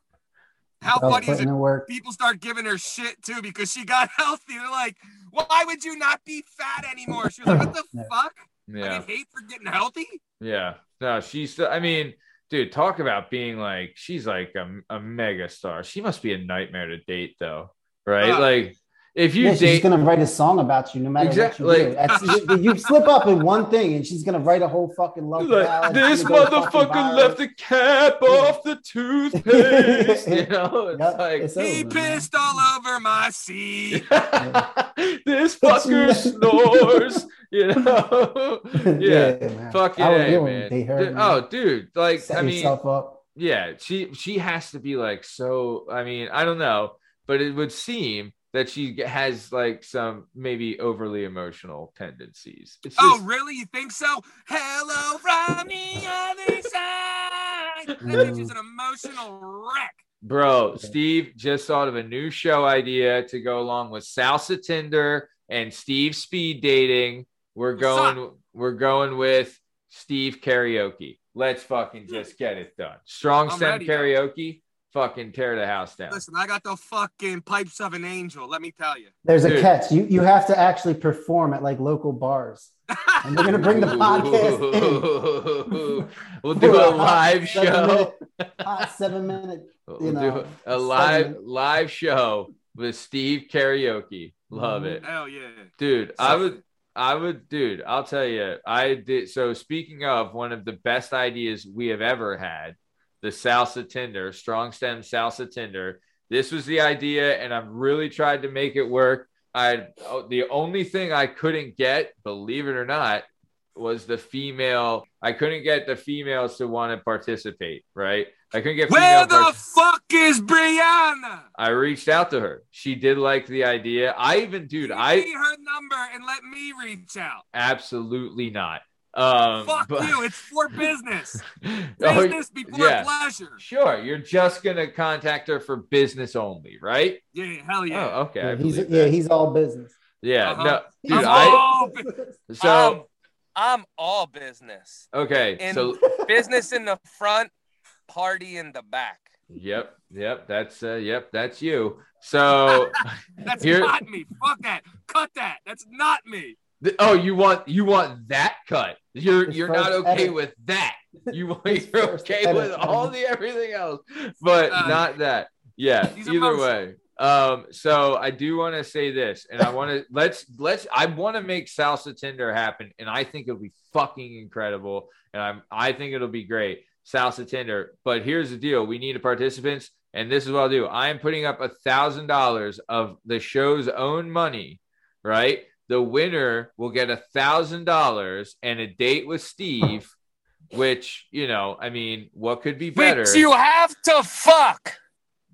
How Adele funny is it? work. People start giving her shit too because she got healthy. They're like, why would you not be fat anymore? She's like, what the Yeah. fuck? yeah I hate for getting healthy. Yeah. No, she's still, I mean, dude, talk about being like, she's like a, a mega star. She must be a nightmare to date, though. Right? Uh, like, if you Yeah, she's gonna write a song about you no matter Exactly, what you do. That's, you, slip up in one thing, and she's gonna write a whole fucking love like, ballad. this It's gonna go fucking motherfucker left the cap off the toothpaste. you know, it's Yep, like, it's He over, man. pissed all over my seat. this fucker snores. You know, yeah. man. Fucking A, man. date Dude, man. oh, dude, like, set I mean, up. yeah she she has to be like so i mean i don't know but it would seem that she has like some maybe overly emotional tendencies it's oh, just, Oh, really? You think so? Hello from the other side. That bitch is an emotional wreck. bro steve just thought of a new show idea to go along with salsa tinder and steve speed dating we're going we're going with steve karaoke let's fucking hmm. just get it done strong I'm stem ready, though. karaoke fucking tear the house down Listen, I got the fucking pipes of an angel. Let me tell you. There's a catch. You you have to actually perform at like local bars, and they're gonna bring the podcast in. We'll do a live Seven show. minute- hot seven minute. We'll you do know, a live segment. live show with Steve karaoke. Love it, Hell yeah. dude. I So- would, I would, dude. I'll tell you, I did. So speaking of one of the best ideas we have ever had, the salsa tender, strong stem salsa tender. This was the idea, and I've really tried to make it work. I oh, the only thing I couldn't get, believe it or not, was the female. I couldn't get the females to want to participate. Right? I couldn't get Where the part- fuck is Brianna? I reached out to her. She did like the idea. I even, dude, Give I me her number and let me reach out. absolutely not. Um, Fuck but- you. It's for business. Oh, Business before yeah. pleasure. Sure, you're just gonna contact her for business only, right? Yeah, hell yeah. Oh, okay. Yeah, he's yeah, he's all business. yeah. Uh-huh. No, dude, I'm I all bu- so Um, I'm all business. okay. in- So Business in the front, party in the back. yep, yep. That's uh, yep. That's you. So That's Here- not me. Fuck that. Cut that. That's not me. oh, you want you want that cut? You're His you're not okay edit. with that. You you're okay edit. with all the everything else, but Uh, not that. Yeah. Either way. Um, so I do want to say this, and I want to let's let's I want to make salsa Tinder happen, and I think it'll be fucking incredible, and I'm I think it'll be great salsa Tinder. But here's the deal: we need a participants, and this is what I'll do. I am putting up a thousand dollars of the show's own money, right? The winner will get a thousand dollars and a date with Steve, which you know, I mean, what could be better? Which you have to fuck.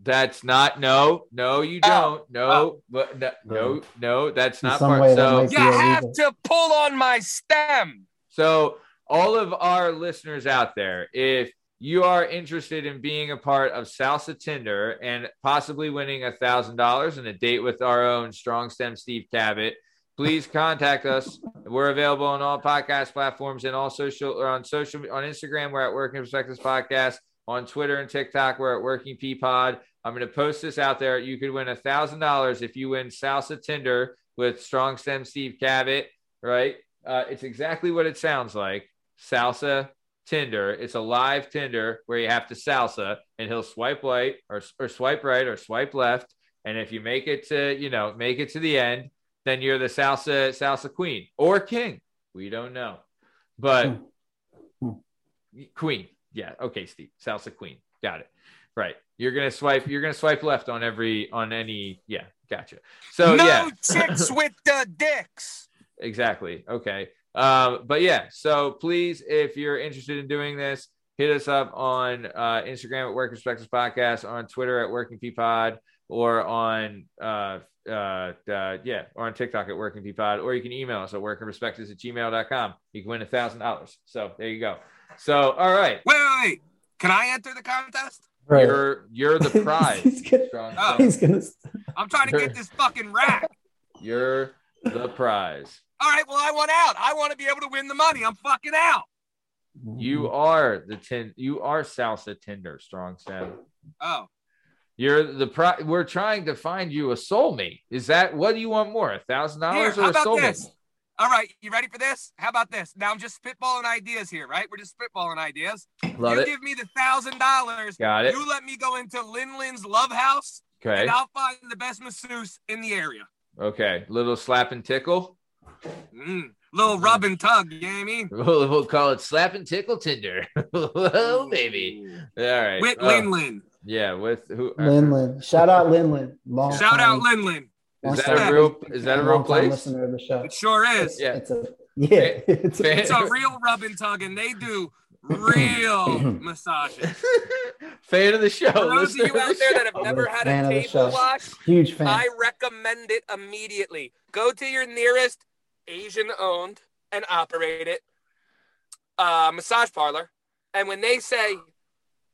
That's not no, no, you Oh. don't. No, oh. but no, no, no, that's not part. way that So, You have to pull on my stem. so all of our listeners out there, if you are interested in being a part of Salsa Tinder and possibly winning a thousand dollars and a date with our own strong stem Steve Cabot, please contact us. We're available on all podcast platforms and all social or on social on Instagram. We're at Working Perspectives Podcast. On Twitter and TikTok, we're at Working P Pod. I'm going to post this out there. You could win a thousand dollars if you win Salsa Tinder with Strong Stem Steve Cabot. Right? Uh, it's exactly what it sounds like. Salsa Tinder. It's a live Tinder where you have to salsa, and he'll swipe right or, or swipe right or swipe left. And if you make it to, you know, make it to the end, then you're the salsa salsa queen or king. We don't know, but Hmm. queen. Yeah. Okay, Steve. Salsa queen. Got it. Right. You're gonna swipe. You're gonna swipe left on every on any. Yeah. Gotcha. So no yeah. chicks with the dicks. Exactly. Okay. Um, but yeah, so please, if you're interested in doing this, hit us up on uh, Instagram at Working Perspectives Podcast, on Twitter at Working P Pod, or on uh, uh, uh, yeah, or on TikTok at Working P Pod, or you can email us at workingperspectives at gmail.com. You can win a thousand dollars. So there you go. So all right, Wait, wait, wait. Can I enter the contest? Right. you're you're the prize. he's gonna, Oh. He's gonna I'm trying to get this fucking rack. You're the prize. All right, well, I want out. I want to be able to win the money. I'm fucking out. You are the tin. You are salsa Tinder, strong stem. Oh, You're the pro- we're trying to find you a soulmate. Is that what do you want more? A thousand dollars or a soulmate? this? All right, you ready for this? How about this? Now I'm just spitballing ideas here, right? We're just spitballing ideas. Love you it. give me the thousand dollars. Got it. You let me go into Lin Lin's Love House, Okay. and I'll find the best masseuse in the area. Okay. Little slap and tickle. Mm, little rub and tug. You know what I mean? We'll, we'll call it slap and tickle Tinder. oh baby. All right. With Oh, Lin Lin. Yeah. With who? uh, Lin Lin. Shout out Lin Lin. Long Shout out time- Lin Lin. Is long that a real? Is that a real long place? Listener of the show. It sure is. Yeah. It's a yeah. It's a, It's a real rub and tug, and they do real massages. Fan of the show. For those of you out the there that have never had Fan a table show. wash, huge fan. I recommend it immediately. Go to your nearest Asian owned and operated uh, massage parlor. And when they say,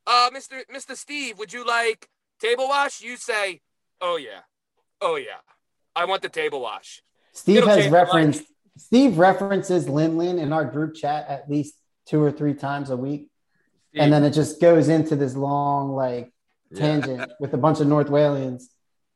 uh, Mr. Mr. Steve, would you like table wash? You say, Oh yeah. Oh yeah. I want the table wash. Steve It'll has change my referenced. Steve references Lin Lin in our group chat at least two or three times a week, and then it just goes into this long like Yeah. tangent with a bunch of North Walians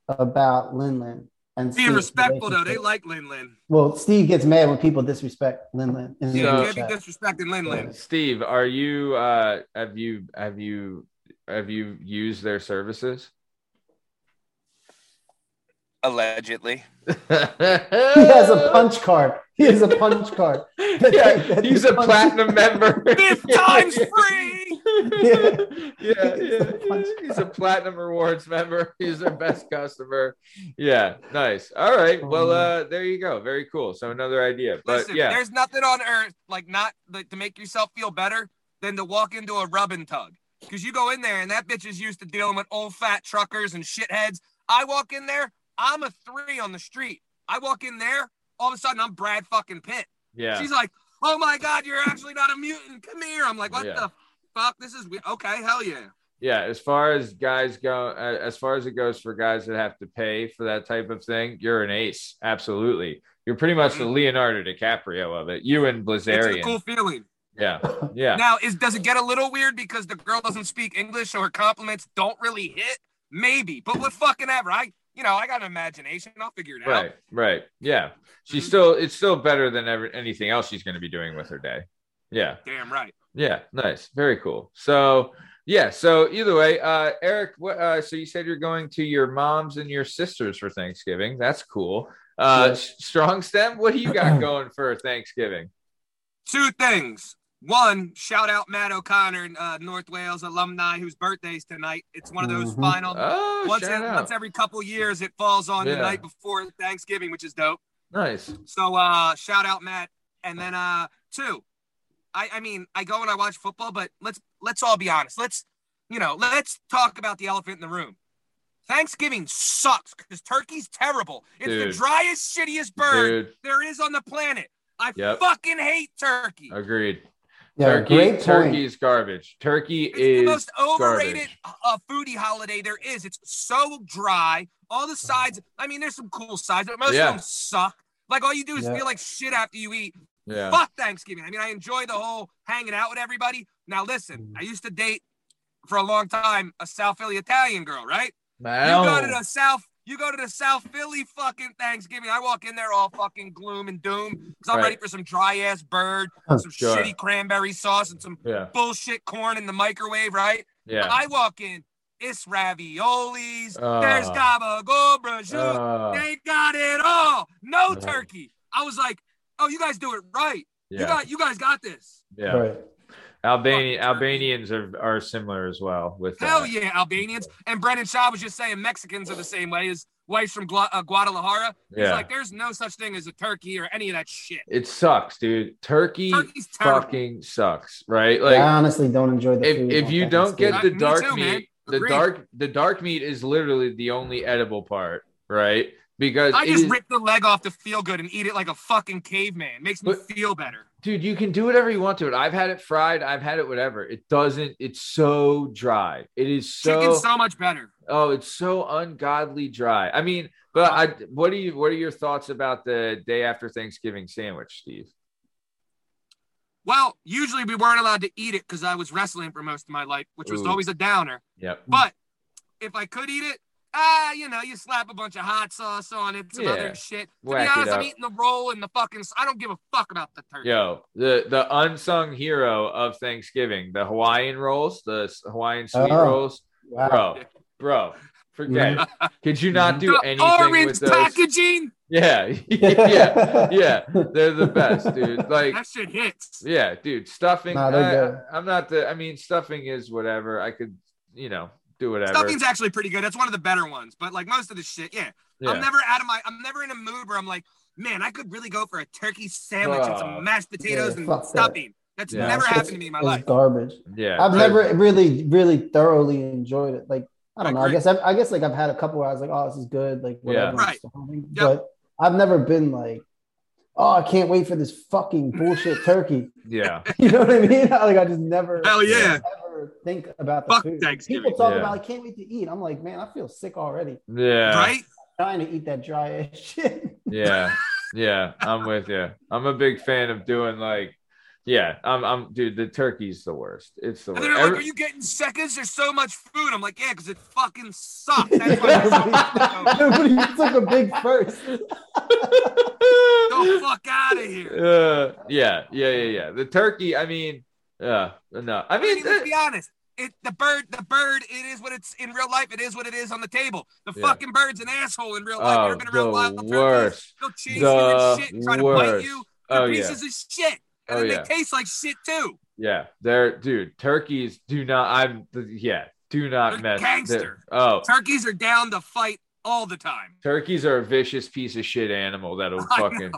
about Lin Lin. And Being Steve's respectful though, they like Lin Lin. Well, Steve gets mad when people disrespect Lin Lin. in Yeah, you can't be disrespecting Lin Lin. Steve, are you? Uh, have you? Have you? Have you used their services? Allegedly. he He has a punch card. He has a punch card. Yeah, he's a platinum member. Fifth time's free. yeah, yeah, He's yeah. a He's a platinum rewards member. He's their best customer. Yeah, nice. All right. Well, uh, there you go. Very cool. So another idea, but Listen, yeah, there's nothing on earth like not like to make yourself feel better than to walk into a rub and tug. Because you go in there and that bitch is used to dealing with old fat truckers and shitheads. I walk in there, I'm a three on the street. I walk in there, all of a sudden I'm Brad fucking Pitt. yeah. She's like, "Oh my god, you're actually not a mutant. Come here." I'm like, "What Yeah. the fuck? This is weird." Okay, hell yeah. yeah as far as guys go uh, as far as it goes for guys that have to pay for that type of thing you're an ace absolutely you're pretty much the leonardo dicaprio of it you and Mm-hmm. It's a cool feeling. yeah yeah Now, is does it get a little weird because the girl doesn't speak English, so her compliments don't really hit? Maybe, but what fucking ever. I, you know, I got an imagination. I'll figure it out. right right yeah Mm-hmm. she's still it's still better than ever anything else she's going to be doing with her day yeah Damn right. Yeah nice very cool so yeah so either way uh eric what uh so you said you're going to your mom's and your sisters for thanksgiving that's cool uh Yes. strong stem what do you got going for thanksgiving Two things. One, shout out Matt O'Connor, uh, North Wales alumni, whose birthday's tonight. It's one of those Mhm. final. oh once, shout it- out. once every couple years, it falls on Yeah. the night before Thanksgiving, which is dope. nice So uh shout out Matt. And then uh two, I I mean I go and I watch football, but let's let's all be honest. Let's you know, let's talk about the elephant in the room. Thanksgiving sucks because turkey's terrible. It's Dude. the driest, shittiest bird Dude, there is on the planet. I Yep. fucking hate turkey. agreed. Yeah, turkey, great turkey is garbage. Turkey It's is the most overrated uh, foodie holiday there is. It's so dry. All the sides, I mean, there's some cool sides, but most Yeah. of them suck. Like all you do is Yeah. feel like shit after you eat. Yeah. Fuck Thanksgiving. I mean, I enjoy the whole hanging out with everybody. Now, listen, Mm. I used to date for a long time a South Philly Italian girl, right? Man, You go to the South, you go to the South Philly fucking Thanksgiving. I walk in there all fucking gloom and doom because I'm Right. ready for some dry ass bird, some Sure. shitty cranberry sauce, and some yeah, bullshit corn in the microwave, right? yeah. I walk in, it's raviolis, Uh. there's gabagool, prosciutto, Uh, they got it all. No Uh. turkey. I was like, oh, you guys do it right. You got, you guys got this. yeah. Right. Albanian Albanians are, are similar as well with Hell that. yeah, Albanians. And Brendan Shaw was just saying Mexicans are the same way. His wife's from Gua- uh, Guadalajara. He's Yeah. like, there's no such thing as a turkey or any of that shit. It sucks, dude. Turkey Turkey's terrible. fucking sucks, right? Like I honestly don't enjoy the if, food. if you don't get the dark too, man. meat, the Agreed. dark the dark meat is literally the only edible part, right? Because I just is- rip the leg off to feel good and eat it like a fucking caveman. Makes me But- feel better. dude, you can do whatever you want to it. I've had it fried, I've had it whatever. It doesn't. It's so dry. It is so. Chicken's so much better. Oh, it's so ungodly dry. I mean, but I. What do you? What are your thoughts about the day after Thanksgiving sandwich, Steve? Well, usually we weren't allowed to eat it because I was wrestling for most of my life, which was Ooh. always a downer. Yep. But if I could eat it, ah, you know, you slap a bunch of hot sauce on it, some Yeah. other shit. To Whack be honest, I'm eating the roll and the fucking. I don't give a fuck about the turkey. Yo, the the unsung hero of Thanksgiving, the Hawaiian rolls, the Hawaiian sweet Oh. rolls, Wow. bro, bro. Forget it. Could you not do The anything orange with those? packaging, Yeah, yeah, yeah. They're the best, dude. Like, that shit hits. yeah, dude. Stuffing. Nah. I, I'm not the. I mean, stuffing is whatever. I could, you know, do whatever. Stuffing's actually pretty good. That's one of the better ones. But like most of the shit, yeah. yeah. I'm never out of my. I'm never in a mood where I'm like, man, I could really go for a turkey sandwich and some ah. mashed potatoes Yeah, and fuck that. stuffing. That's Yeah. never It's- happened to me in my it's life. garbage. yeah. I've never really, really thoroughly enjoyed it. Like I don't know. I guess I've, I guess like I've had a couple where I was like, oh, this is good. Like whatever. Yeah. Right. But Yep. I've never been like, oh, I can't wait for this fucking bullshit turkey. Yeah. You know what I mean? Like I just never. Hell yeah. Ever think about the Fuck food. Thanksgiving. People talk Yeah. about I can't wait to eat. I'm like, man, I feel sick already. Yeah. Right? trying to eat that dry ass shit. Yeah. Yeah. I'm with you. I'm a big fan of doing like, yeah. I'm. I'm. Dude, the turkey's the worst. It's the And worst. they're like, Every- "Are you getting seconds? There's so much food." I'm like, "Yeah, because it fucking sucks." That's why Everybody took a big first. go fuck out of here. uh, yeah. Yeah. Yeah. Yeah. The turkey. I mean, uh, no. I I mean, mean, let's uh, be honest. It the bird, the bird. It is what it's in real life. It is what it is on the table. The Yeah. fucking bird's an asshole in real life. oh, Never been around the worst. They'll chase you and shit and try to bite you. They're Oh yeah. of shit. And Oh, then yeah. they taste like shit too. Yeah, they're dude. Turkeys do not. I'm yeah. Do not They're mess. gangster. they're- Oh, Turkeys are down to fight all the time. turkeys are a vicious piece of shit animal that'll I fucking.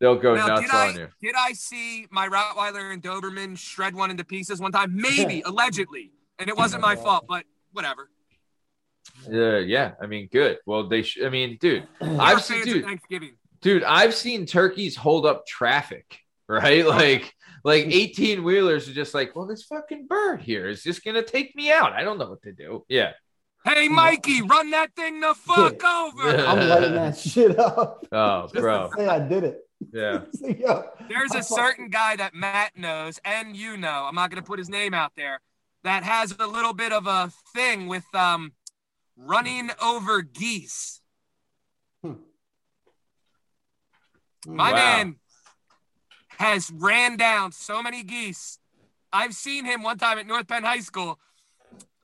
They'll go Now, nuts did I on you. did I see my Rottweiler and Doberman shred one into pieces one time? Maybe, allegedly, and it wasn't my fault, but whatever. Yeah, yeah. I mean, good. Well, they. Sh- I mean, dude, I've seen, dude, Thanksgiving. dude. I've seen turkeys hold up traffic. Right, like, like eighteen wheelers are just like, well, this fucking bird here is just gonna take me out. I don't know what to do. Yeah. Hey, mm. Mikey, run that thing the fuck over. I'm lighting that shit up. Oh, Just bro. to say I did it. Yeah. Yo, There's a certain guy that Matt knows, and you know, I'm not gonna put his name out there, that has a little bit of a thing with um running over geese. My Wow. man has ran down so many geese. I've seen him one time at North Penn High School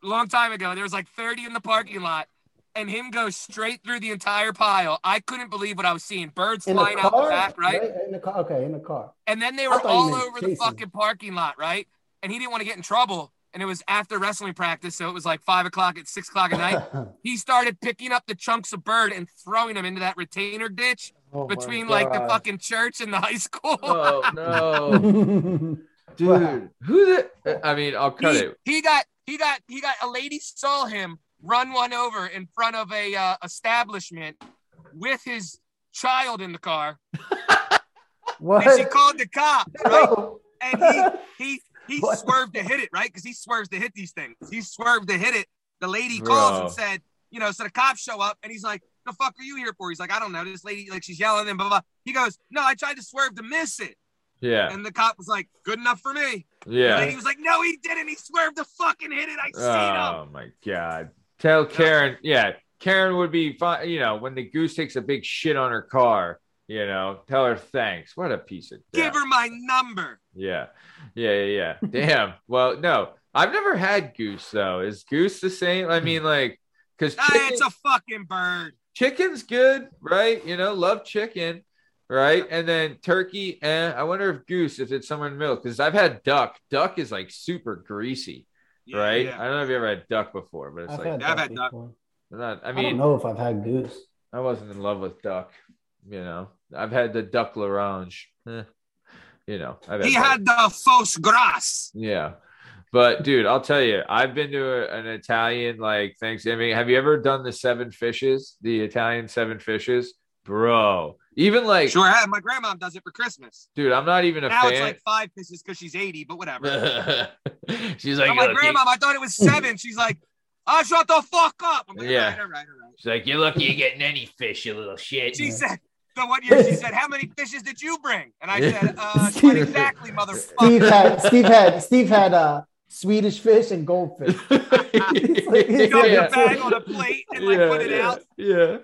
a long time ago. There was like 30 in the parking lot, and him go straight through the entire pile. I couldn't believe what I was seeing. Birds in the flying out car, the back, right? In the car. Okay, in the car. And then they were all meant over the fucking parking lot, right? And he didn't want to get in trouble. And it was after wrestling practice, so it was like five o'clock at six o'clock at night. he started picking up the chunks of bird and throwing them into that retainer ditch Oh between like the fucking church and the high school. Oh no. dude who the i mean i'll cut he, it he got he got he got a lady saw him run one over in front of a uh, establishment with his child in the car, What? and she called the cop, right? No. And he he he What? swerved to hit it, right? Because he swerves to hit these things. He swerved to hit it. The lady calls Bro. and said, you know, so the cops show up, and he's like, "The fuck are you here for?" He's like, "I don't know." This lady, like, she's yelling and blah blah. blah. He goes, "No, I tried to swerve to miss it," Yeah. and the cop was like, "Good enough for me." The Yeah. he was like, "No, he didn't. He swerved to fucking hit it. I seen him." Oh my god. Tell Karen, yeah, Karen would be fine. You know, when the goose takes a big shit on her car, you know, tell her thanks. What a piece of Give death. her my number. Yeah, yeah, yeah, yeah. Damn. Well, no, I've never had goose though. Is goose the same? I mean, like, because Ah, it's a fucking bird. chicken's good, right? You know, love chicken, right? And then turkey. Eh, I wonder if goose, if it's somewhere in the middle, because I've had duck. Duck is like super greasy, Yeah, right? yeah. I don't know if you ever had duck before, but it's I've like had I've had duck. not. I I, mean, don't know if I've had goose. I wasn't in love with duck. You know, I've had the duck l'orange. Eh, you know, I've He both. had the foie gras. Yeah. But dude, I'll tell you, I've been to a, an Italian like Thanksgiving. Have you ever done the seven fishes? The Italian seven fishes, bro. Even like, Sure, I my grandma does it for Christmas. dude, I'm not even a Now it's like five pieces because she's 80, but whatever. She's like, I'm like, Grandma, I thought it was seven. She's like, I oh, shut the fuck up. I'm like, Yeah. all right, all right, all right. she's like, you're lucky you're getting any fish, you little shit. She said, the one year she said, how many fishes did you bring? And I said, uh, Steve- what exactly, Steve had Steve had Steve had uh Swedish fish and goldfish. You Yeah. bag on a plate and like put it yeah, out. Yeah,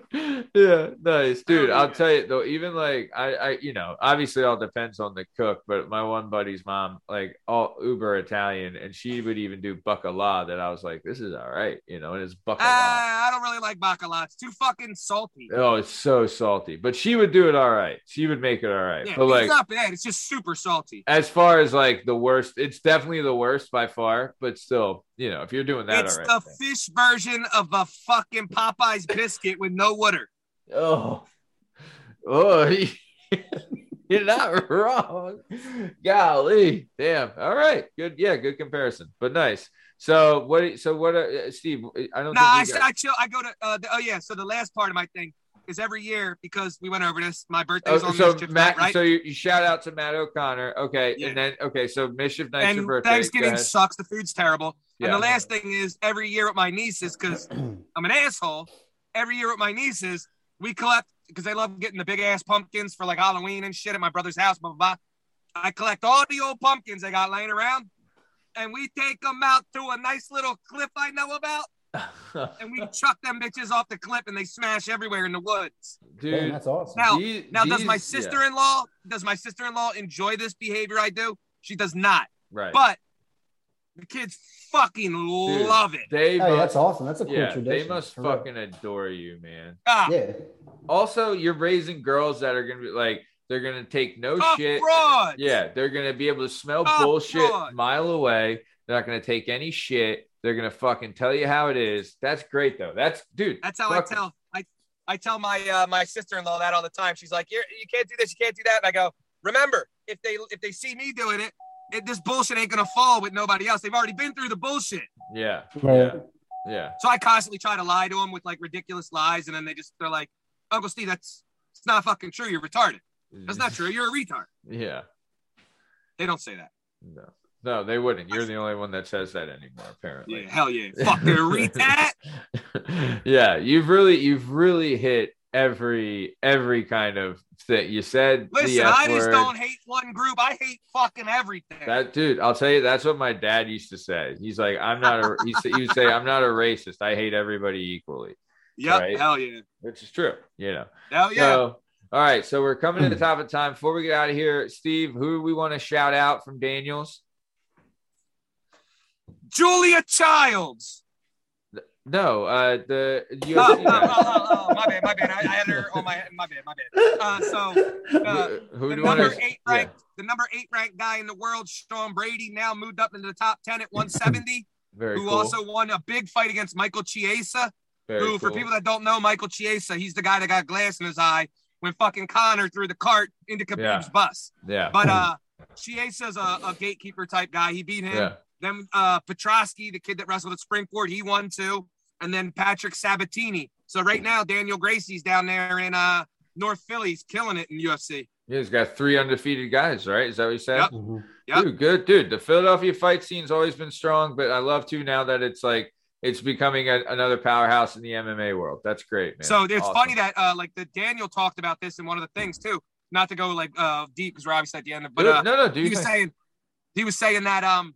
yeah, nice, dude. Oh, I'll tell you though, even like I, I, you know, obviously all depends on the cook, but my one buddy's mom, like all uber Italian, and she would even do bacala. That I was like, this is all right, you know, and it's bacala. Uh, I don't really like bacala. It's too fucking salty. oh, it's so salty, but she would do it all right. She would make it all right, Yeah, but like it's not bad. It's just super salty. as far as like the worst, it's definitely the worst by far, but still, you know, if you're doing that, It's the fish version of a fucking Popeye's biscuit with no water. Oh, oh, you're not wrong. Golly, damn. All right, good. Yeah, good comparison, but nice. So what? So what? Uh, Steve, I don't. Nah, I, got- I chill. I go to. Uh, the, oh yeah. So the last part of my thing is every year because we went over this. My birthday's Oh, on so Mischief Matt, Night, right? so you, you shout out to Matt O'Connor, okay, Yeah. and then okay, so Mischief Night's your and birthday. Go Thanksgiving sucks. The food's terrible. Yeah. And the last thing is every year with my nieces, because I'm an asshole. Every year with my nieces, we collect because they love getting the big ass pumpkins for like Halloween and shit at my brother's house. Blah blah blah. I collect all the old pumpkins they got laying around, and we take them out to a nice little cliff I know about, and we chuck them bitches off the cliff, and they smash everywhere in the woods. Damn, Dude, that's awesome. Now, these- now does my sister-in-law does my sister-in-law enjoy this behavior I do? She does not, right? but the kids fucking love it. they Hey, must, that's awesome. That's a cool yeah, tradition. they must for real. fucking adore you, man. Ah, Yeah. Also, you're raising girls that are gonna be like they're gonna take no tough shit. broad. Yeah, they're gonna be able to smell Oh, bullshit God. a mile away. They're not gonna take any shit. They're gonna fucking tell you how it is. That's great though. That's dude. That's how I tell I I tell my uh, my sister-in-law that all the time. She's like, You're, "You can't do this, you can't do that." And I go, "Remember, if they if they see me doing it, it this bullshit ain't gonna fall with nobody else. They've already been through the bullshit." Yeah, Right. yeah. So I constantly try to lie to them with like ridiculous lies, and then they just they're like, "Uncle Steve, that's it's not fucking true. You're retarded. That's not true. You're a retard." Yeah. They don't say that. No. No, they wouldn't. You're the only one that says that anymore, apparently. Yeah, hell yeah, fucking retard. yeah, you've really you've really hit every every kind of thing. You said Listen, I just word. don't hate one group. I hate fucking everything. That dude, I'll tell you, that's what my dad used to say. He's like, I'm not a. He, he would say, I'm not a racist. I hate everybody equally, yep, right. hell yeah, which is true. You know. hell yeah. So, all right. So we're coming to the top of time. Before we get out of here, Steve, who do we want to shout out from Daniels? Julia Childs. No, uh, the Oh, UFC oh, guy. oh, oh, oh, my bad, my bad. I, I had her on my my bad, my bad. Uh, so uh, Who- who the do you want number to? eight ranked, the number eight ranked guy in the world, Sean Brady, now moved up into the top ten at 170. Very who cool. also won a big fight against Michael Chiesa. Very who, for people that don't know, Michael Chiesa, he's the guy that got glass in his eye when fucking Conor threw the cart into Khabib's Yeah. bus. yeah, But uh, Chiesa's a, a gatekeeper type guy. He beat him. yeah, Then uh, Petroski, the kid that wrestled at Springport, he won too. and then Patrick Sabatini. So right now, Daniel Gracie's down there in uh North Philly, he's killing it in UFC. Yeah, he's got three undefeated guys, right? Is that what you said? Yep. Mhm. Yep. Dude, good dude. The Philadelphia fight scene's always been strong, but I love too now that it's like it's becoming a, another powerhouse in the MMA world. That's great, man. So it's Awesome. funny that uh like the Daniel talked about this in one of the things too. Not to go like uh deep because we're obviously at the end of but uh no, no, dude. he was saying he was saying that um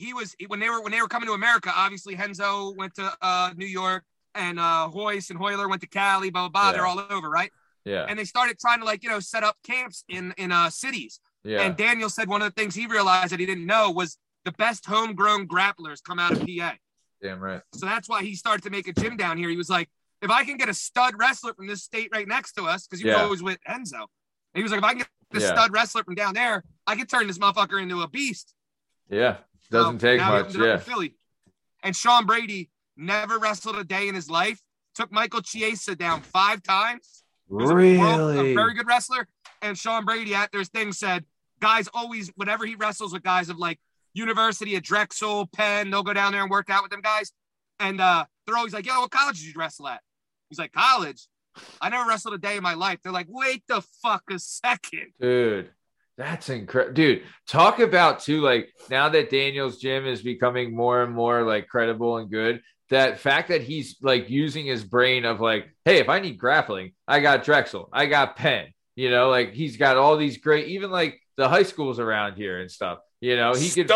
he was when they were when they were coming to America, obviously Renzo went to uh New York and uh Royce and Royler went to Cali, blah blah blah. Yeah. They're all over, right? yeah, And they started trying to like, you know, set up camps in in uh cities. yeah, And Daniel said one of the things he realized that he didn't know was the best homegrown grapplers come out of PA. damn right. So that's why he started to make a gym down here. He was like, if I can get a stud wrestler from this state right next to us, because he was Yeah. always with Renzo. And he was like, if I can get the Yeah. stud wrestler from down there, I can turn this motherfucker into a beast. Yeah, doesn't take much. Yeah, Philly. And Sean Brady never wrestled a day in his life. Took Michael Chiesa down five times. Was a world- a very good wrestler. And Sean Brady at their thing said, guys always, whenever he wrestles with guys of like University at Drexel, Penn, they'll go down there and work out with them guys. And uh, they're always like, yo, what college did you wrestle at? He's like, college. I never wrestled a day in my life. They're like, wait the fuck a second. dude. That's incredible, dude. Talk about too, like now that Daniel's gym is becoming more and more like credible and good. That fact that he's like using his brain of like, hey, if I need grappling, I got Drexel, I got Penn. You know, like he's got all these great, even like the high schools around here and stuff. You know, he could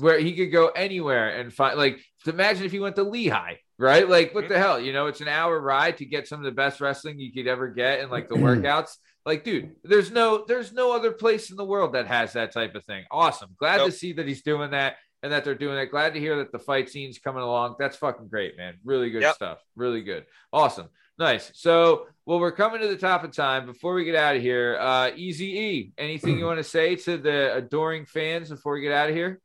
where he could go anywhere and find like imagine if he went to Lehigh, right? Like what mm-hmm. the hell? You know, it's an hour ride to get some of the best wrestling you could ever get and like the workouts. Like, dude, there's no there's no other place in the world that has that type of thing. Awesome. Glad to see that he's doing that and that they're doing that. Glad to hear that the fight scene's coming along. That's fucking great, man. Really good Yep. stuff. Really good. Awesome. Nice. So, well, we're coming to the top of time. Before we get out of here, uh, Easy E, anything you want to say to the adoring fans before we get out of here?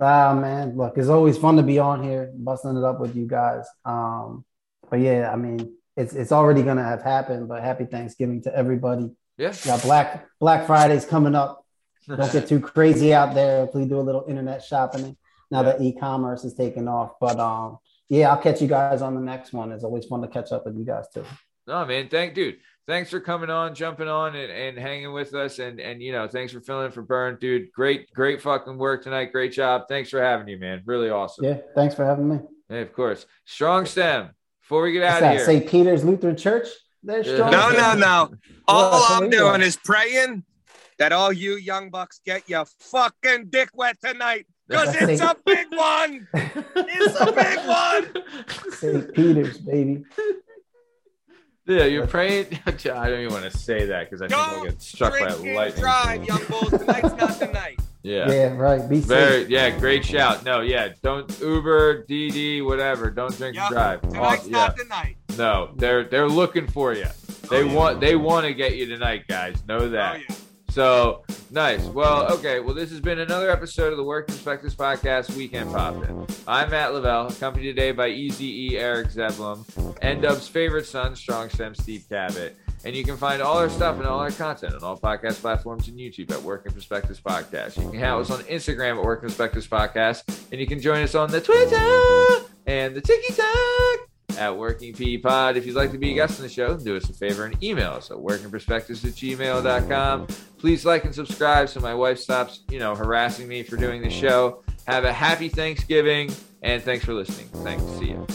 Ah man, look, it's always fun to be on here, busting it up with you guys. Um, but yeah, I mean, it's it's already gonna have happened. But happy Thanksgiving to everybody. Yeah. Got Black Black Friday's coming up. Don't get too crazy out there. Please do a little internet shopping now that e-commerce is taking off. But um, yeah, I'll catch you guys on the next one. It's always fun to catch up with you guys too. No, man. Thank, dude. Thanks for coming on, jumping on, and, and hanging with us, and and you know, thanks for filling in for Burn, dude. Great, great fucking work tonight. Great job. Thanks for having you, man. Really awesome. Yeah, thanks for having me. Hey, of course. Strong stem. Before we get What's out of that? here, St. Peter's Lutheran Church. There's Yeah. strong. No, no, no. All Well, I'm there you doing is praying that all you young bucks get your fucking dick wet tonight. Because it's a big one. It's a big one. St. Peter's, baby. yeah, you're praying. I don't even want to say that because I think I'll get struck by Drink and lightning. drive, young bulls. Tonight's not the night. Yeah. Yeah, right. Be safe. Yeah, great shout. No, yeah, don't Uber, DD, whatever. Don't drink Yep. and drive. Tonight's Awesome. Yeah. not the night. No, they're they're looking for you. They Oh, yeah. want they want to get you tonight, guys. Know oh, that. Oh, yeah. So nice. Well, okay. Well, this has been another episode of the Work Perspectives Podcast Weekend Poppin'. I'm Matt Lavelle, accompanied today by Easy E Eric Zeblum, and Dub's favorite son, Strong Stem Steve Cabot. And you can find all our stuff and all our content on all podcast platforms and YouTube at Working Perspectives Podcast. You can with us on Instagram at Working Perspectives Podcast, and you can join us on the Twitter and the TikTok at Working P Pod. If you'd like to be a guest on the show, do us a favor and email us at workingperspectives at gmail.com. Please like and subscribe so my wife stops, you know, harassing me for doing the show. Have a happy Thanksgiving and thanks for listening. Thanks. See you.